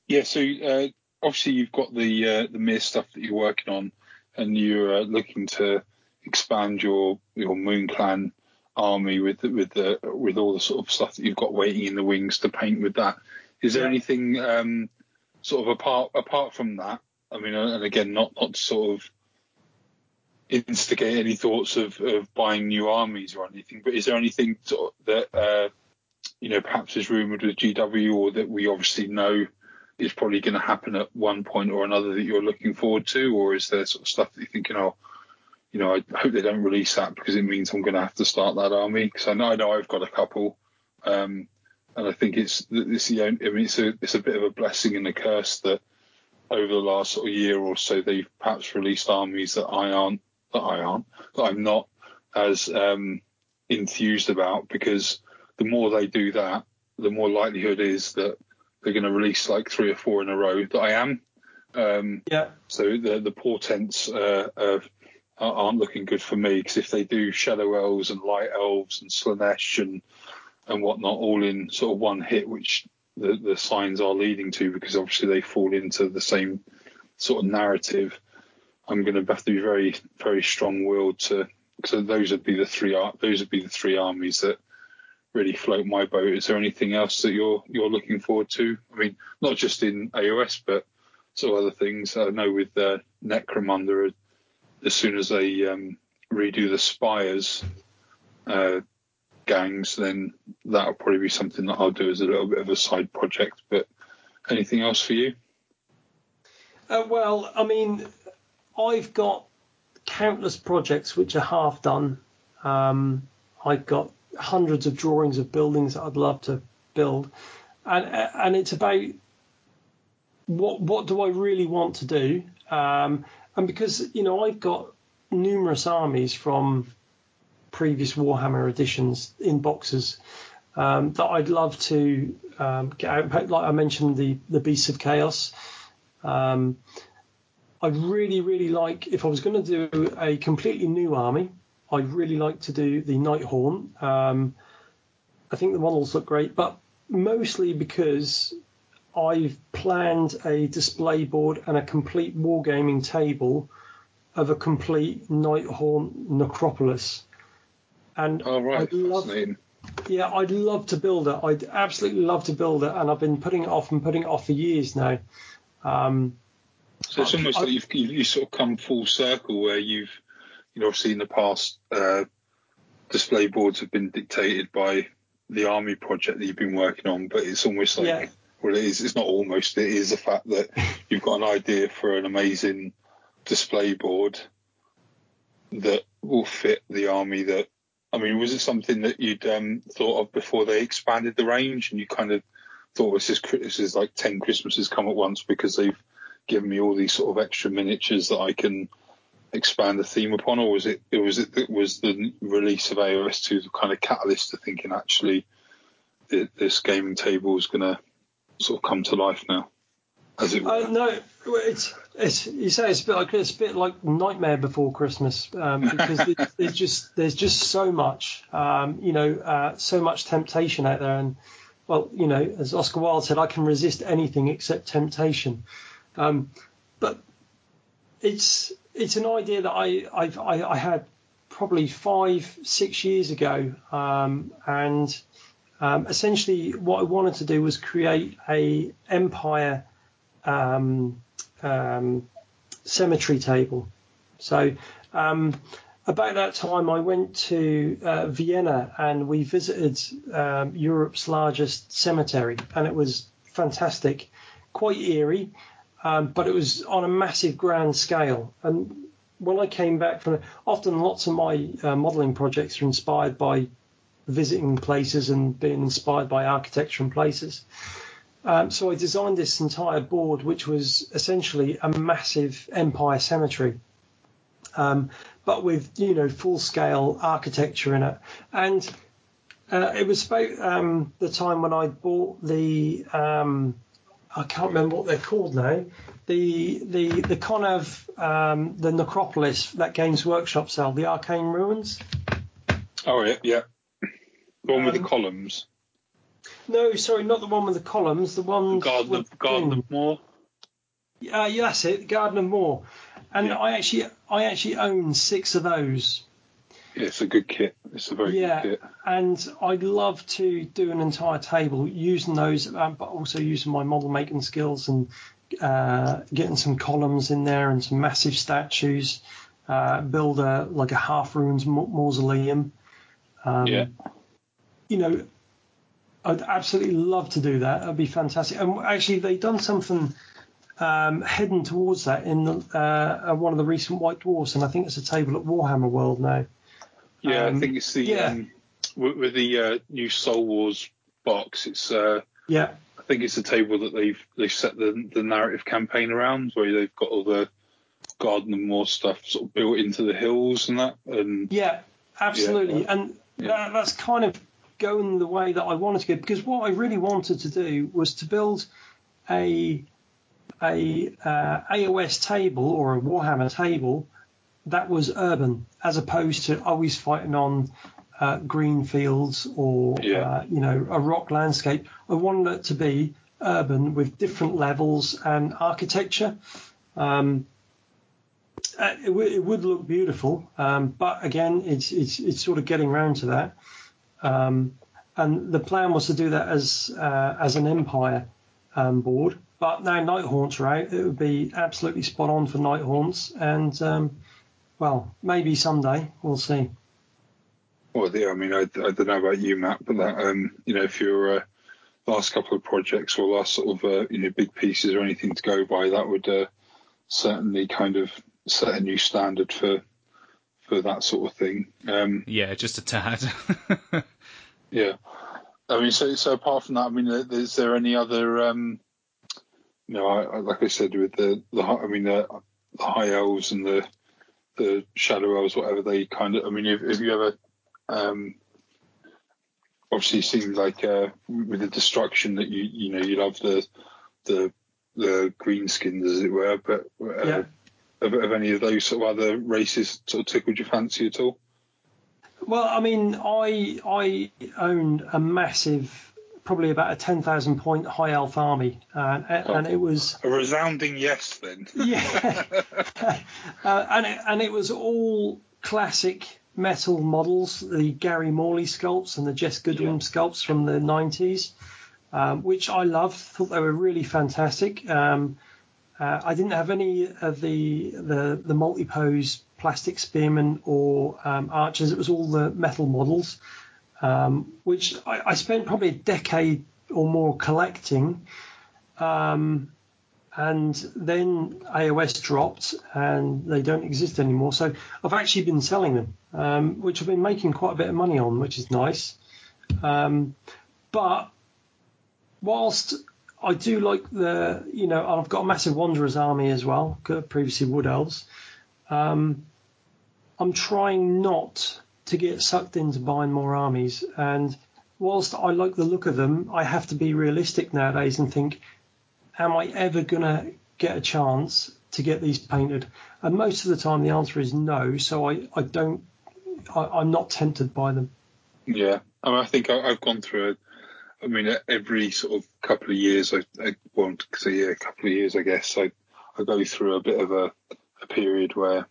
yeah, so uh, obviously you've got the uh, the Mierce stuff that you're working on, and you're uh, looking to expand your your Moon Clan army with with the with all the sort of stuff that you've got waiting in the wings to paint with that. Is there anything um, sort of apart apart from that? I mean, uh, and again, not not to sort of instigate any thoughts of, of buying new armies or anything. But is there anything sort of that uh, you know perhaps is rumored with GW or that we obviously know is probably going to happen at one point or another that you're looking forward to, or is there sort of stuff that you're thinking, oh, you know, I hope they don't release that because it means I'm going to have to start that army? Because I know I know I've got a couple, um, and I think it's it's the only, I mean it's a it's a bit of a blessing and a curse that over the last sort of year or so they've perhaps released armies that I aren't that I aren't that I'm not as um, enthused about because the more they do that, the more likelihood is that they're going to release like three or four in a row that I am. Um, yeah. So the the portents uh, of, aren't looking good for me because if they do shadow elves and light elves and Slaanesh and and whatnot all in sort of one hit, which the the signs are leading to because obviously they fall into the same sort of narrative. I'm going to have to be very very strong willed to. So those would be the three those would be the three armies that really float my boat. Is there anything else that you're you're looking forward to? I mean, not just in AOS, but sort of other things. I know with uh, Necromunda, as soon as they um, redo the Spyrers uh, gangs, then that'll probably be something that I'll do as a little bit of a side project. But anything else for you? Uh, well, I mean, I've got countless projects which are half done. Um, I've got hundreds of drawings of buildings that I'd love to build, and and it's about what what do I really want to do, um, and because you know I've got numerous armies from previous Warhammer editions in boxes um, that I'd love to um, get out. Like I mentioned, the the Beasts of Chaos. Um, I'd really, really like if I was going to do a completely new army. I really like to do the Nighthaunt. Um, I think the models look great, but mostly because I've planned a display board and a complete wargaming table of a complete Nighthaunt necropolis. And oh, right. I'd love, yeah, I'd love to build it. I'd absolutely love to build it, and I've been putting it off and putting it off for years now. Um, so it's almost I, like you've, you sort of come full circle where you've you know, obviously in the past, uh, display boards have been dictated by the army project that you've been working on, but it's almost like, yeah. well, it is, it's not almost, it is the fact that you've got an idea for an amazing display board that will fit the army that, I mean, was it something that you'd um, thought of before they expanded the range and you kind of thought this is, this is like 10 Christmases come at once because they've given me all these sort of extra miniatures that I can expand the theme upon, or was it, it was it, it was the release of AOS two the kind of catalyst to thinking actually this gaming table is going to sort of come to life now? As it uh, no, it's, it's you say it's a bit like it's a bit like Nightmare Before Christmas um, because there's just there's just so much um, you know uh, so much temptation out there and well you know as Oscar Wilde said I can resist anything except temptation um, but it's it's an idea that I I've, i I, had probably five six years ago, um, and um, essentially what I wanted to do was create a empire um, um cemetery table. So um, about that time, I went to uh, Vienna and we visited um, Europe's largest cemetery, and it was fantastic, quite eerie um, but it was on a massive grand scale. And when I came back from, often lots of my uh, modelling projects are inspired by visiting places and being inspired by architecture and places. Um, so I designed this entire board, which was essentially a massive empire cemetery, um, but with you know full scale architecture in it. And uh, it was about um, the time when I bought the um, I can't remember what they're called now. The the the Connev, um, the Necropolis that Games Workshop sell, the Arcane Ruins. Oh yeah, yeah. The one um, with the um, columns. No, sorry, not the one with the columns. The one. Garden of Garden of Morr. Uh, yeah, that's it. Garden of Morr. And yeah. I actually I actually own six of those. Yeah, it's a good kit. It's a very yeah, good kit. and I'd love to do an entire table using those, um, but also using my model making skills and uh, getting some columns in there and some massive statues. uh, build a like a half ruined mausoleum. Um, yeah. You know, I'd absolutely love to do that. That'd be fantastic. And actually, they've done something um, heading towards that in the, uh, one of the recent White Dwarfs, and I think it's a table at Warhammer World now. Yeah, um, I think it's the yeah. um, with, with, the uh, new Soul Wars box. It's uh, yeah. I think it's the table that they've they've set the the narrative campaign around, where they've got all the Garden of Morr stuff sort of built into the hills and that. And yeah, absolutely. Yeah. And yeah. That, that's kind of going the way that I wanted to go because what I really wanted to do was to build a a uh, AOS table or a Warhammer table that was urban as opposed to always fighting on uh, green fields or yeah. uh, you know a rock landscape. I wanted it to be urban with different levels and architecture. Um, uh, it, w- it, would look beautiful, um, but again, it's, it's it's sort of getting round to that. Um, and the plan was to do that as uh, as an Empire um, board. But now Nighthaunts are out, it would be absolutely spot on for Nighthaunts, and um, well, maybe someday we'll see. Well, yeah, I mean, I, I don't know about you, Matt, but that um, you know, if your uh, last couple of projects or last sort of uh, you know big pieces or anything to go by, that would uh, certainly kind of set a new standard for for that sort of thing. Um, yeah, just a tad. yeah, I mean, so so apart from that, I mean, is there any other? Um, you know, I, I, like I said with the, the I mean, the, the high elves and the the shadow elves, whatever they kind of. I mean, have, have you ever? Um, obviously, seemed like uh, with the destruction that you you know you love the the the greenskins as it were, but uh, yeah have, have any of those sort of other races sort of tickled your fancy at all? Well, I mean, I I own a massive, probably about a ten thousand point high elf army, uh, oh, and it was a resounding yes. Then yeah, uh, and it, and it was all classic metal models, the Gary Morley sculpts and the Jes Goodwin yeah. sculpts from the nineties, um, which I loved. Thought they were really fantastic. Um, uh, I didn't have any of the the, the multi-pose plastic spearmen or um, archers. It was all the metal models, um, which I, I, spent probably a decade or more collecting. Um, and then AOS dropped and they don't exist anymore. So I've actually been selling them, um, which I've been making quite a bit of money on, which is nice. Um, but whilst I do like the, you know, I've got a massive Wanderers army as well, previously Wood Elves. Um, I'm trying not to get sucked into buying more armies. And whilst I like the look of them, I have to be realistic nowadays and think, am I ever going to get a chance to get these painted? And most of the time, the answer is no. So I, I don't, I, am not tempted by them. Yeah. I, mean, I think I, have gone through it. I mean, every sort of couple of years, I, I won't say yeah, a couple of years, I guess, I, I go through a bit of a, a period where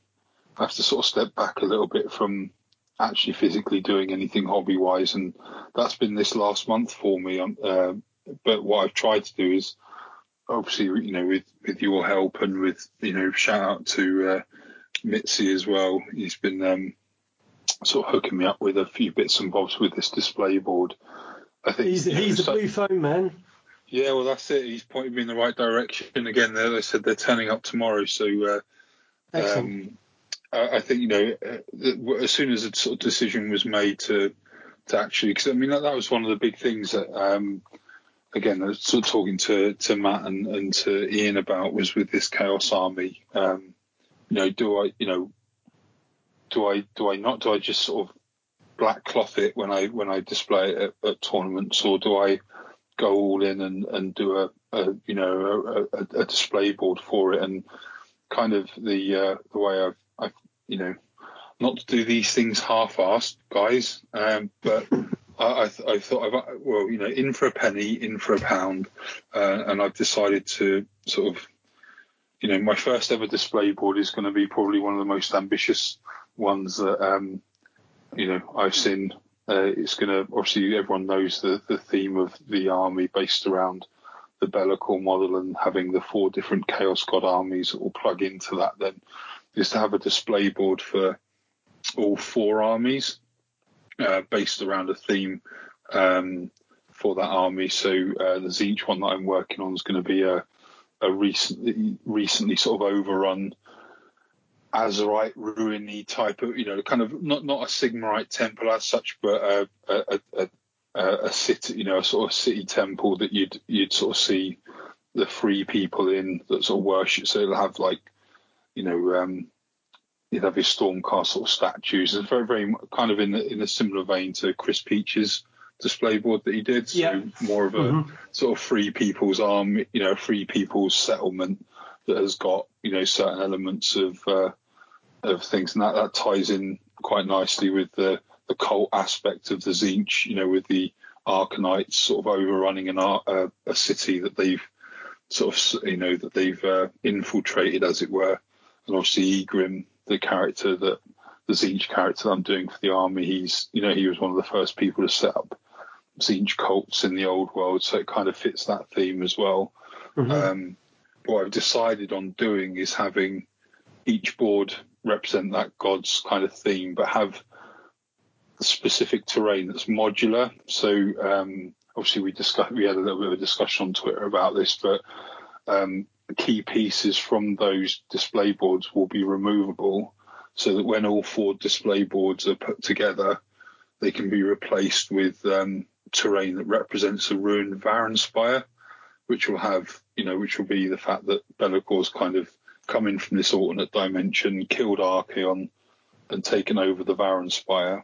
I have to sort of step back a little bit from actually physically doing anything hobby wise, and that's been this last month for me. Um, uh, but what I've tried to do is obviously, you know, with with your help and with you know, shout out to uh, Mitzi as well. He's been um, sort of hooking me up with a few bits and bobs with this display board I think he's, he's the so, blue phone man. Yeah, well, that's it. He's pointed me in the right direction. Again, There, they said they're turning up tomorrow, so uh, um, I, think you know uh, as soon as a sort of decision was made to to actually, because I mean that, that was one of the big things that um, again I was sort of talking to to Matt and, and to Ian about was with this Chaos Army. Um, you know, do I you know do I do I not do I just sort of black cloth it when I when I display it at, at tournaments, or do I go all in and, and do a, a you know a, a, display board for it? And kind of the uh, the way I've you know not to do these things half-assed, guys, um, but. I, I, th- I, thought, I've, well, you know, in for a penny, in for a pound, uh, and I've decided to sort of, you know, my first ever display board is going to be probably one of the most ambitious ones that um, you know, I've seen uh, it's going to obviously everyone knows the the theme of the army based around the Be'lakor model and having the four different Chaos God armies that will plug into that. Then is to have a display board for all four armies uh, based around a theme um, for that army. So uh, the Tzeentch one that I'm working on is going to be a, a recently recently sort of overrun Azyrite ruiny type of you know kind of not not a Sigmarite temple as such, but a a, a, a, a city you know a sort of city temple that you'd you'd sort of see the free people in that sort of worship. So it'll have like you know um, you'd have your Stormcast sort of statues. It's very very kind of in the, in a similar vein to Chris Peach's display board that he did. So Yeah. more of a Mhm. sort of free people's army, you know, free people's settlement that has got you know certain elements of uh, of things, and that, that ties in quite nicely with the the cult aspect of the Tzeentch, you know, with the Arcanites sort of overrunning an ar- uh, a city that they've sort of you know that they've uh, infiltrated, as it were, and obviously Egrimm, the character that the Tzeentch character that I'm doing for the army, he's you know he was one of the first people to set up Tzeentch cults in the old world, so it kind of fits that theme as well. Mhm. Um, what I've decided on doing is having each board represent that god's kind of theme, but have specific terrain that's modular. So um, obviously we discussed, we had a little bit of a discussion on Twitter about this, but um, key pieces from those display boards will be removable, so that when all four display boards are put together, they can be replaced with um, terrain that represents a ruined Varanspire, which will have, you know, which will be the fact that Be'lakor's kind of come in from this alternate dimension, killed Archaon, and taken over the Varanspire.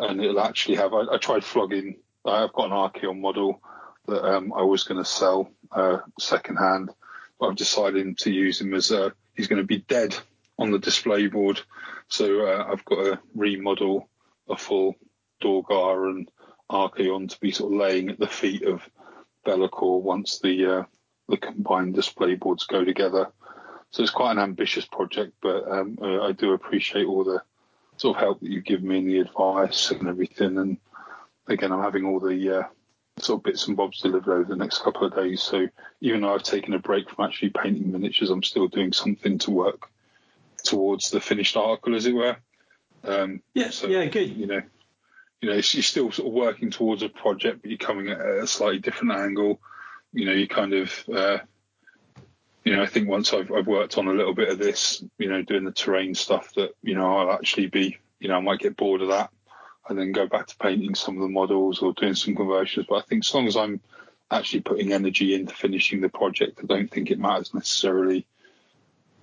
And it'll actually have. I, I tried flogging. I've got an Archaon model that um, I was going to sell uh, second hand, but I've decided to use him as a. He's going to be dead on the display board, so uh, I've got to remodel a full Dorghar and Archaon to be sort of laying at the feet of Be'lakor once the uh, the combined display boards go together. So it's quite an ambitious project, but um, uh, I do appreciate all the sort of help that you give me and the advice and everything. And again, I'm having all the uh, sort of bits and bobs delivered over the next couple of days. So even though I've taken a break from actually painting miniatures, I'm still doing something to work towards the finished article, as it were. Um, yeah, so, yeah, good. you know, you know, you're still sort of working towards a project, but you're coming at a slightly different angle. You know, you kind of, uh, you know, I think once I've, I've worked on a little bit of this, you know, doing the terrain stuff, that you know, I'll actually be, you know, I might get bored of that, and then go back to painting some of the models or doing some conversions. But I think as long as I'm actually putting energy into finishing the project, I don't think it matters necessarily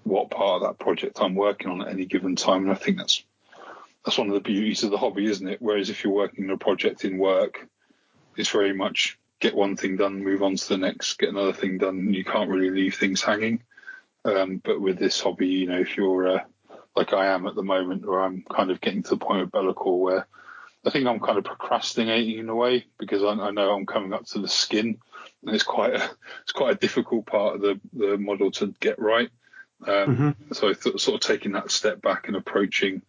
what part of that project I'm working on at any given time. And I think that's that's one of the beauties of the hobby, isn't it? Whereas if you're working on a project in work, it's very much get one thing done, move on to the next, get another thing done, you can't really leave things hanging. Um, but with this hobby, you know, if you're uh, like I am at the moment, where I'm kind of getting to the point of Be'lakor where I think I'm kind of procrastinating in a way because I, I know I'm coming up to the skin, and it's quite a it's quite a difficult part of the the model to get right. Um, Mhm. So I th- sort of taking that step back and approaching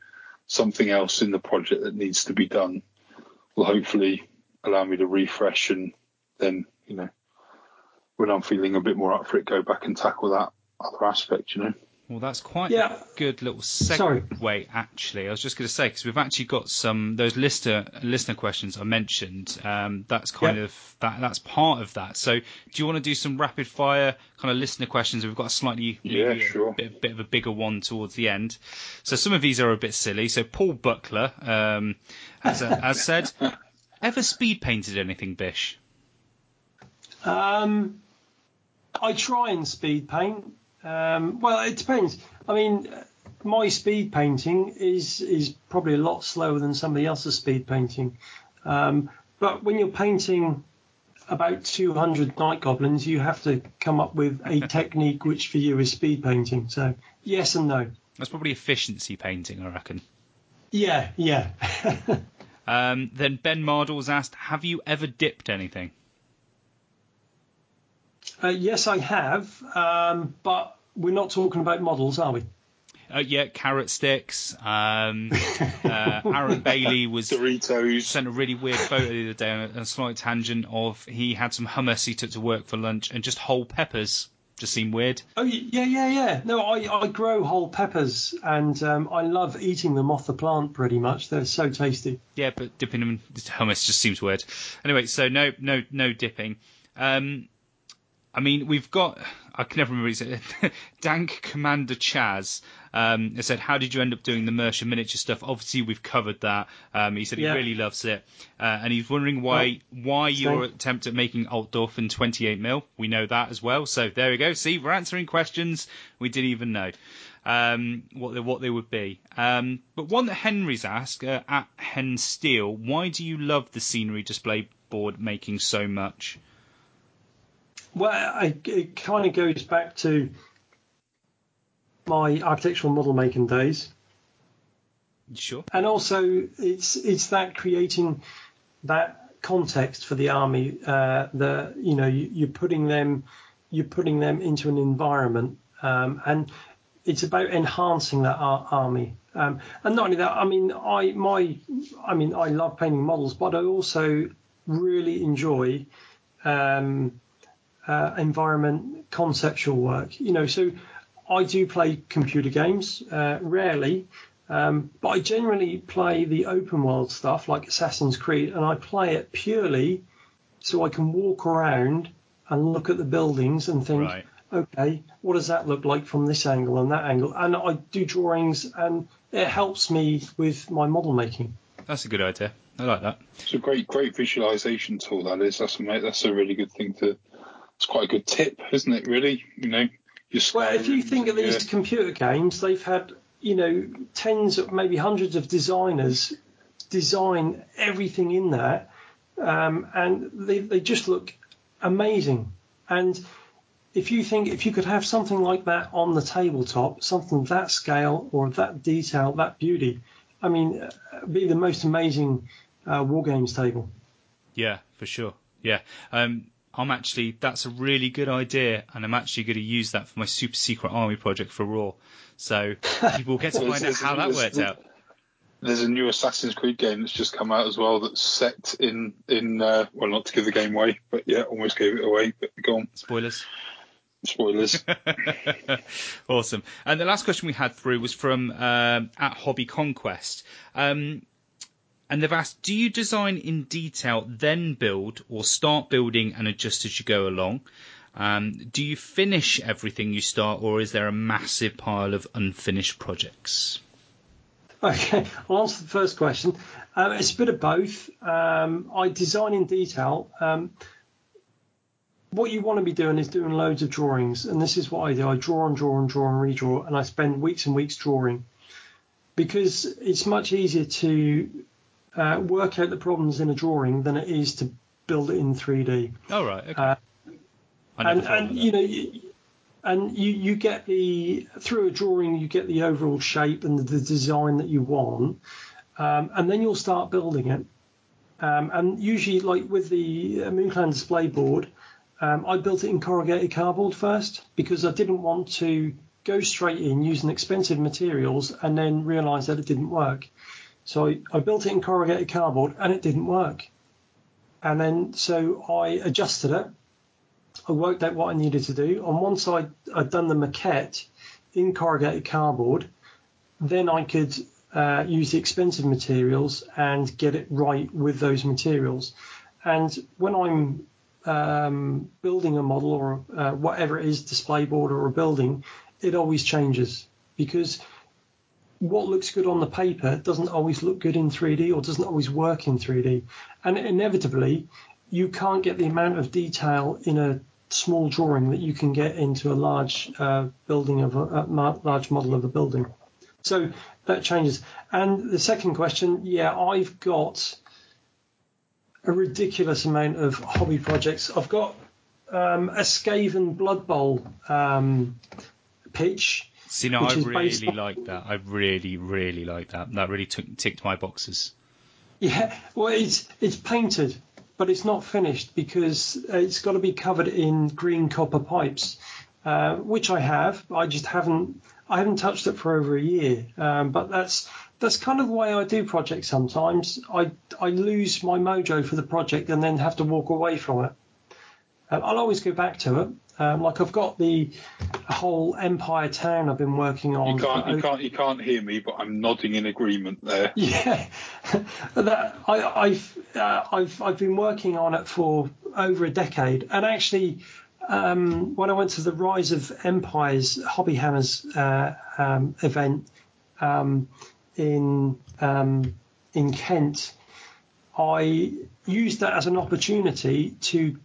something else in the project that needs to be done will hopefully allow me to refresh and then you know when I'm feeling a bit more up for it, go back and tackle that other aspect. You know. Well, that's quite Yeah. a good little Sorry. segue, actually. I was just going to say because we've actually got some those listener listener questions I mentioned. Um, that's kind of that. That's part of that. So, do you want to do some rapid fire kind of listener questions? We've got a slightly Yeah, sure. bit, bit of a bigger one towards the end. So some of these are a bit silly. So Paul Buckler um, has, has said, "Ever speed painted anything, Bish?" Um, I try and speed paint. Um, well, it depends. I mean, my speed painting is is probably a lot slower than somebody else's speed painting. Um, but when you're painting about 200 night goblins, you have to come up with a technique which for you is speed painting. So yes and no. That's probably efficiency painting, I reckon. Yeah, yeah. Um, then Ben Mardles asked, "Have you ever dipped anything?" Uh, yes, I have. Um, but we're not talking about models, are we? Uh, yeah, carrot sticks. Um, uh, Aaron Bailey was Doritos. sent a really weird photo the other day on a, a slight tangent of he had some hummus he took to work for lunch and just whole peppers Just seem weird. Oh yeah, yeah, yeah. No, I, I grow whole peppers and um, I love eating them off the plant. Pretty much, they're so tasty. Yeah, but dipping them in hummus just seems weird. Anyway, so no, no, no dipping. Um, I mean, we've got. I can never remember his name. Dank Commander Chaz um, said, "How did you end up doing the Mierce miniature stuff?" Obviously, we've covered that. Um, he said he really loves it, uh, and he's wondering why why your attempt at making Altdorf in 28 mil. We know that as well. So there we go. See, we're answering questions we didn't even know um, what they, what they would be. Um, but one that Henry's asked uh, at Hen Steel, why do you love the scenery display board making so much? Well, I, it kind of goes back to my architectural model making days. Sure. and also it's it's that creating that context for the army uh, the you know you, you're putting them you're putting them into an environment um, and it's about enhancing that ar- army um, and not only that I mean I my I mean I love painting models but I also really enjoy um, uh, environment conceptual work you know so I do play computer games uh, rarely um, but I generally play the open world stuff like Assassin's Creed, and I play it purely so I can walk around and look at the buildings and think, Right. okay, what does that look like from this angle and that angle? And I do drawings, and it helps me with my model making. That's a good idea. I like that. It's a great, great visualization tool. That is. That's a that's a really good thing to. It's quite a good tip, isn't it? Really, you know. Your Well, if you think of and these computer games, they've had you know tens, of maybe hundreds of designers design everything in there, um, and they they just look amazing. And if you think if you could have something like that on the tabletop, something of that scale or that detail, that beauty, I mean, uh, it'd be the most amazing uh, war games table. Yeah, for sure. Yeah. Um, I'm actually, that's a really good idea, and I'm actually going to use that for my super secret army project for Raw. So people get to Well, find out how that worked out. There's a new Assassin's Creed game that's just come out as well that's set in in uh, well not to give the game away, but yeah, almost gave it away. But go on, Spoilers. spoilers. awesome. And the last question we had through was from um, at Hobby Conquest. Um, and they've asked, do you design in detail, then build, or start building and adjust as you go along? Um, do you finish everything you start, or is there a massive pile of unfinished projects? Okay, I'll answer the first question. Um, it's a bit of both. Um, I design in detail. Um, what you want to be doing is doing loads of drawings, and this is what I do. I draw and draw and draw and redraw, and I spend weeks and weeks drawing because it's much easier to uh, work out the problems in a drawing than it is to build it in 3D. Oh, right. Okay. Uh, and and you know you, and you you get the through a drawing you get the overall shape and the, the design that you want um, and then you'll start building it um, and usually like with the uh, moonclan display board um, i built it in corrugated cardboard first because i didn't want to go straight in using expensive materials and then realize that it didn't work so I, built it in corrugated cardboard and it didn't work and then so i adjusted it I worked out what I needed to do. And once I'd, I'd done the maquette in corrugated cardboard, then I could uh, use the expensive materials and get it right with those materials. And when I'm um, building a model or uh, whatever it is, display board or a building, it always changes because what looks good on the paper doesn't always look good in 3D or doesn't always work in 3D. And inevitably, you can't get the amount of detail in a small drawing that you can get into a large uh, building of a, a large model of a building. So that changes. And the second question, yeah, I've got a ridiculous amount of hobby projects. I've got um, a Skaven Blood Bowl um, pitch. See, no, I really on- like that. I really, really like that. That really took, ticked my boxes. Yeah, well, it's it's painted, but it's not finished because it's got to be covered in green copper pipes, uh, which I have. I just haven't I haven't touched it for over a year. Um, but that's that's kind of the way I do projects. Sometimes I I lose my mojo for the project and then have to walk away from it. Um, I'll always go back to it, Um, like I've got the whole Empire Town I've been working on. You can't, you can't, you can't hear me, but I'm nodding in agreement there. Yeah, that, I, have uh, I've I've been working on it for over a decade, and actually, um, when I went to the Rise of Empires Hobby Hammers uh, um, event um, in um, in Kent, I used that as an opportunity to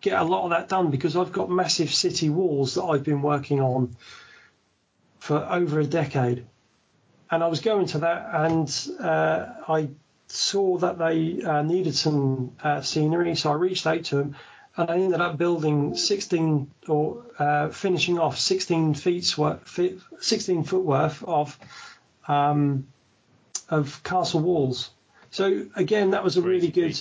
get a lot of that done because I've got massive city walls that I've been working on for over a decade. And I was going to that and uh, I saw that they uh, needed some uh, scenery, so I reached out to them and I ended up building 16 or uh, finishing off 16 feet worth, 16 foot worth of um, of castle walls. So again, that was a really good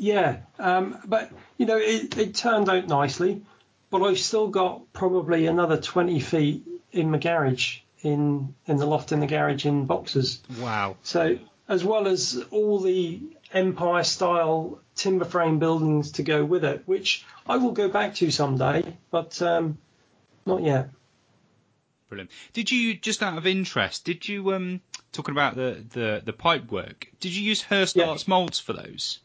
yeah, um, but you know it, it turned out nicely, but I've still got probably another 20 feet in my garage in in the loft in the garage in boxes. Wow. So as well as all the Empire style timber frame buildings to go with it, which I will go back to someday, but um, not yet. Brilliant. Did you just out of interest? Did you um talking about the the the pipe work? Did you use Hirst yeah. Arts molds for those?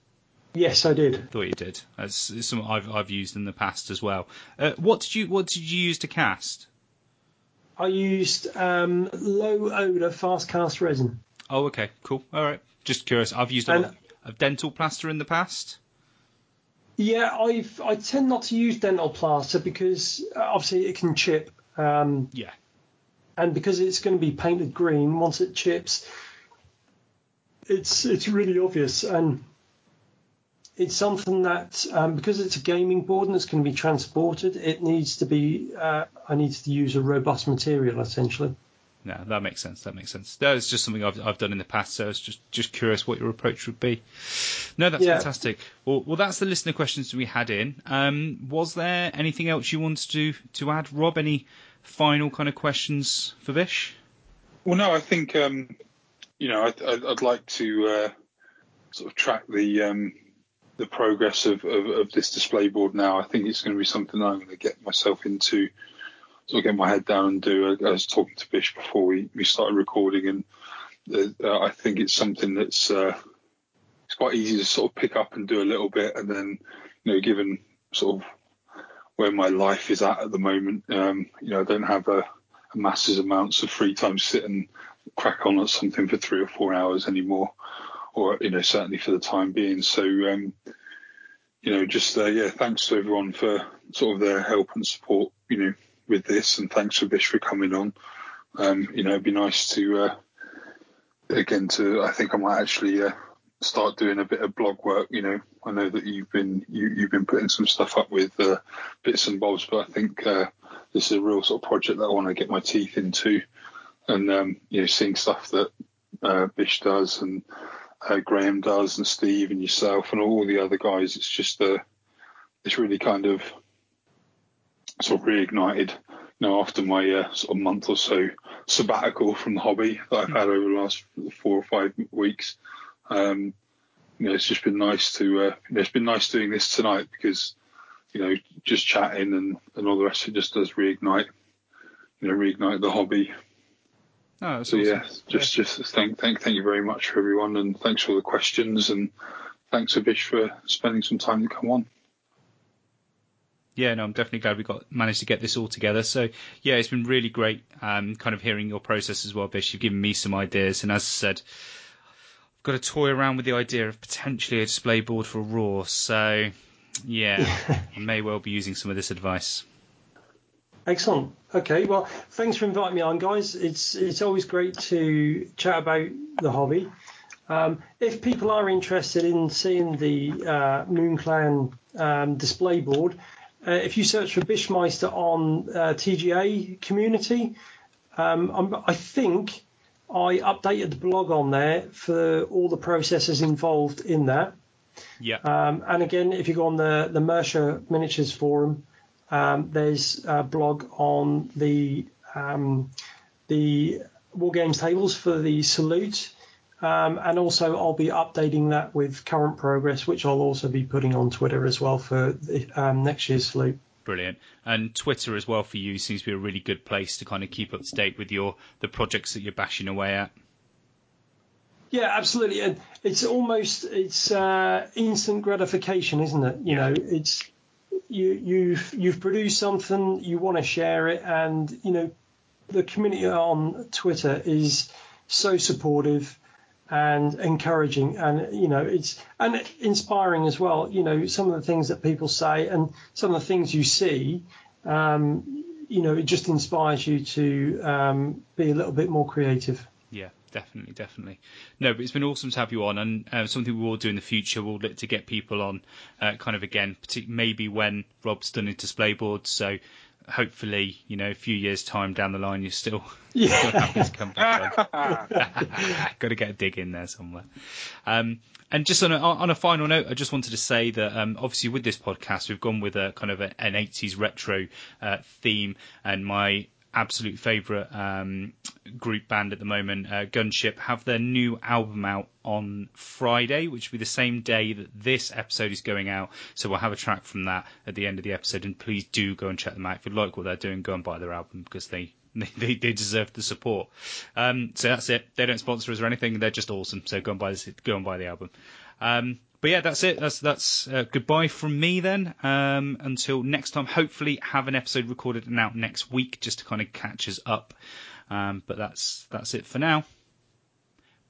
Yes, I did. Thought you did. That's something I've I've used in the past as well. Uh, what did you What did you use to cast? I used um, low odor fast cast resin. Oh, okay, cool. All right. Just curious. I've used a lot of dental plaster in the past. Yeah, I've I tend not to use dental plaster because uh, obviously it can chip. Um, yeah. And because it's going to be painted green, once it chips, it's it's really obvious and it's something that um, because it's a gaming board and it's going to be transported, it needs to be. Uh, I need to use a robust material essentially. No, that makes sense. That makes sense. That is just something I've, I've done in the past, so I was just just curious what your approach would be. No, that's yeah. fantastic. Well, well, that's the listener questions we had in. Um, was there anything else you wanted to to add, Rob? Any final kind of questions for Bish? Well, no, I think um, you know I'd, I'd, like to uh, sort of track the um, the progress of, of, of, this display board now. I think it's going to be something I'm going to get myself into, sort of get my head down and do. I, was talking to Bish before we, we started recording, and uh, I think it's something that's uh, it's quite easy to sort of pick up and do a little bit, and then you know, given sort of where my life is at at the moment, um, you know, I don't have a, a massive amounts of free time to sit and crack on at something for three or four hours anymore or you know certainly for the time being. So um, you know, just uh, yeah, thanks to everyone for sort of their help and support, you know, with this, and thanks for Bish for coming on. Um, you know, it'd be nice to uh, again to I think I might actually uh, start doing a bit of blog work. You know, I know that you've been you, you've been putting some stuff up with uh, bits and bobs, but I think uh, this is a real sort of project that I want to get my teeth into, and um, you know, seeing stuff that uh, Bish does and uh, Graham does, and Steve, and yourself, and all the other guys. It's just uh, it's really kind of sort of reignited. You know, after my uh, sort of month or so sabbatical from the hobby that I've had over the last four or five weeks, um, you know, it's just been nice to. Uh, you know, it's been nice doing this tonight because you know, just chatting and, and all the rest of it just does reignite, you know, reignite the hobby. Oh, so awesome. yeah, just yeah. just thank thank thank you very much for everyone, and thanks for the questions, and thanks to Bish for spending some time to come on. Yeah, no, I'm definitely glad we got managed to get this all together. So yeah, it's been really great, um, kind of hearing your process as well, Bish. You've given me some ideas, and as I said, I've got to toy around with the idea of potentially a display board for Raw. So yeah, I may well be using some of this advice. Excellent. Okay. Well, thanks for inviting me on, guys. It's it's always great to chat about the hobby. Um, if people are interested in seeing the uh, Moonclan um, display board, uh, if you search for Bishmeister on uh, TGA community, um, i think I updated the blog on there for all the processes involved in that. Yeah. Um, and again, if you go on the the Mierce Miniatures forum, um, there's a blog on the um, the War Games tables for the salute, um, and also I'll be updating that with current progress, which I'll also be putting on Twitter as well for the, um, next year's salute. Brilliant. And Twitter as well for you seems to be a really good place to kind of keep up to date with your the projects that you're bashing away at. Yeah, absolutely. And it's almost it's uh, instant gratification, isn't it? You know, it's you you've you've produced something, you want to share it, and you know, the community on Twitter is so supportive and encouraging and you know it's and inspiring as well you know some of the things that people say and some of the things you see um, you know it just inspires you to um, be a little bit more creative. Yeah definitely definitely no but it's been awesome to have you on and uh, something we will do in the future we'll look to get people on uh, kind of again maybe when rob's done his display boards so hopefully, you know, a few years' time down the line, you're still, yeah. still happy to come back on. Got to get a dig in there somewhere. Um, and just on a, on a final note, I just wanted to say that um, obviously with this podcast, we've gone with a kind of a, an 80s retro uh, theme, and my absolute favourite um, group band at the moment, uh, Gunship, have their new album out on Friday, which will be the same day that this episode is going out. So we'll have a track from that at the end of the episode, and please do go and check them out. If you like what they're doing, go and buy their album because they they, they deserve the support. Um, so that's it. They don't sponsor us or anything. They're just awesome. So go and buy this, go and buy the album. Um, but yeah, that's it. That's that's uh, goodbye from me then. Um, until next time, hopefully have an episode recorded and out next week just to kind of catch us up. Um, but that's that's it for now.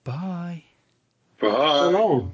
Bye. Bye. so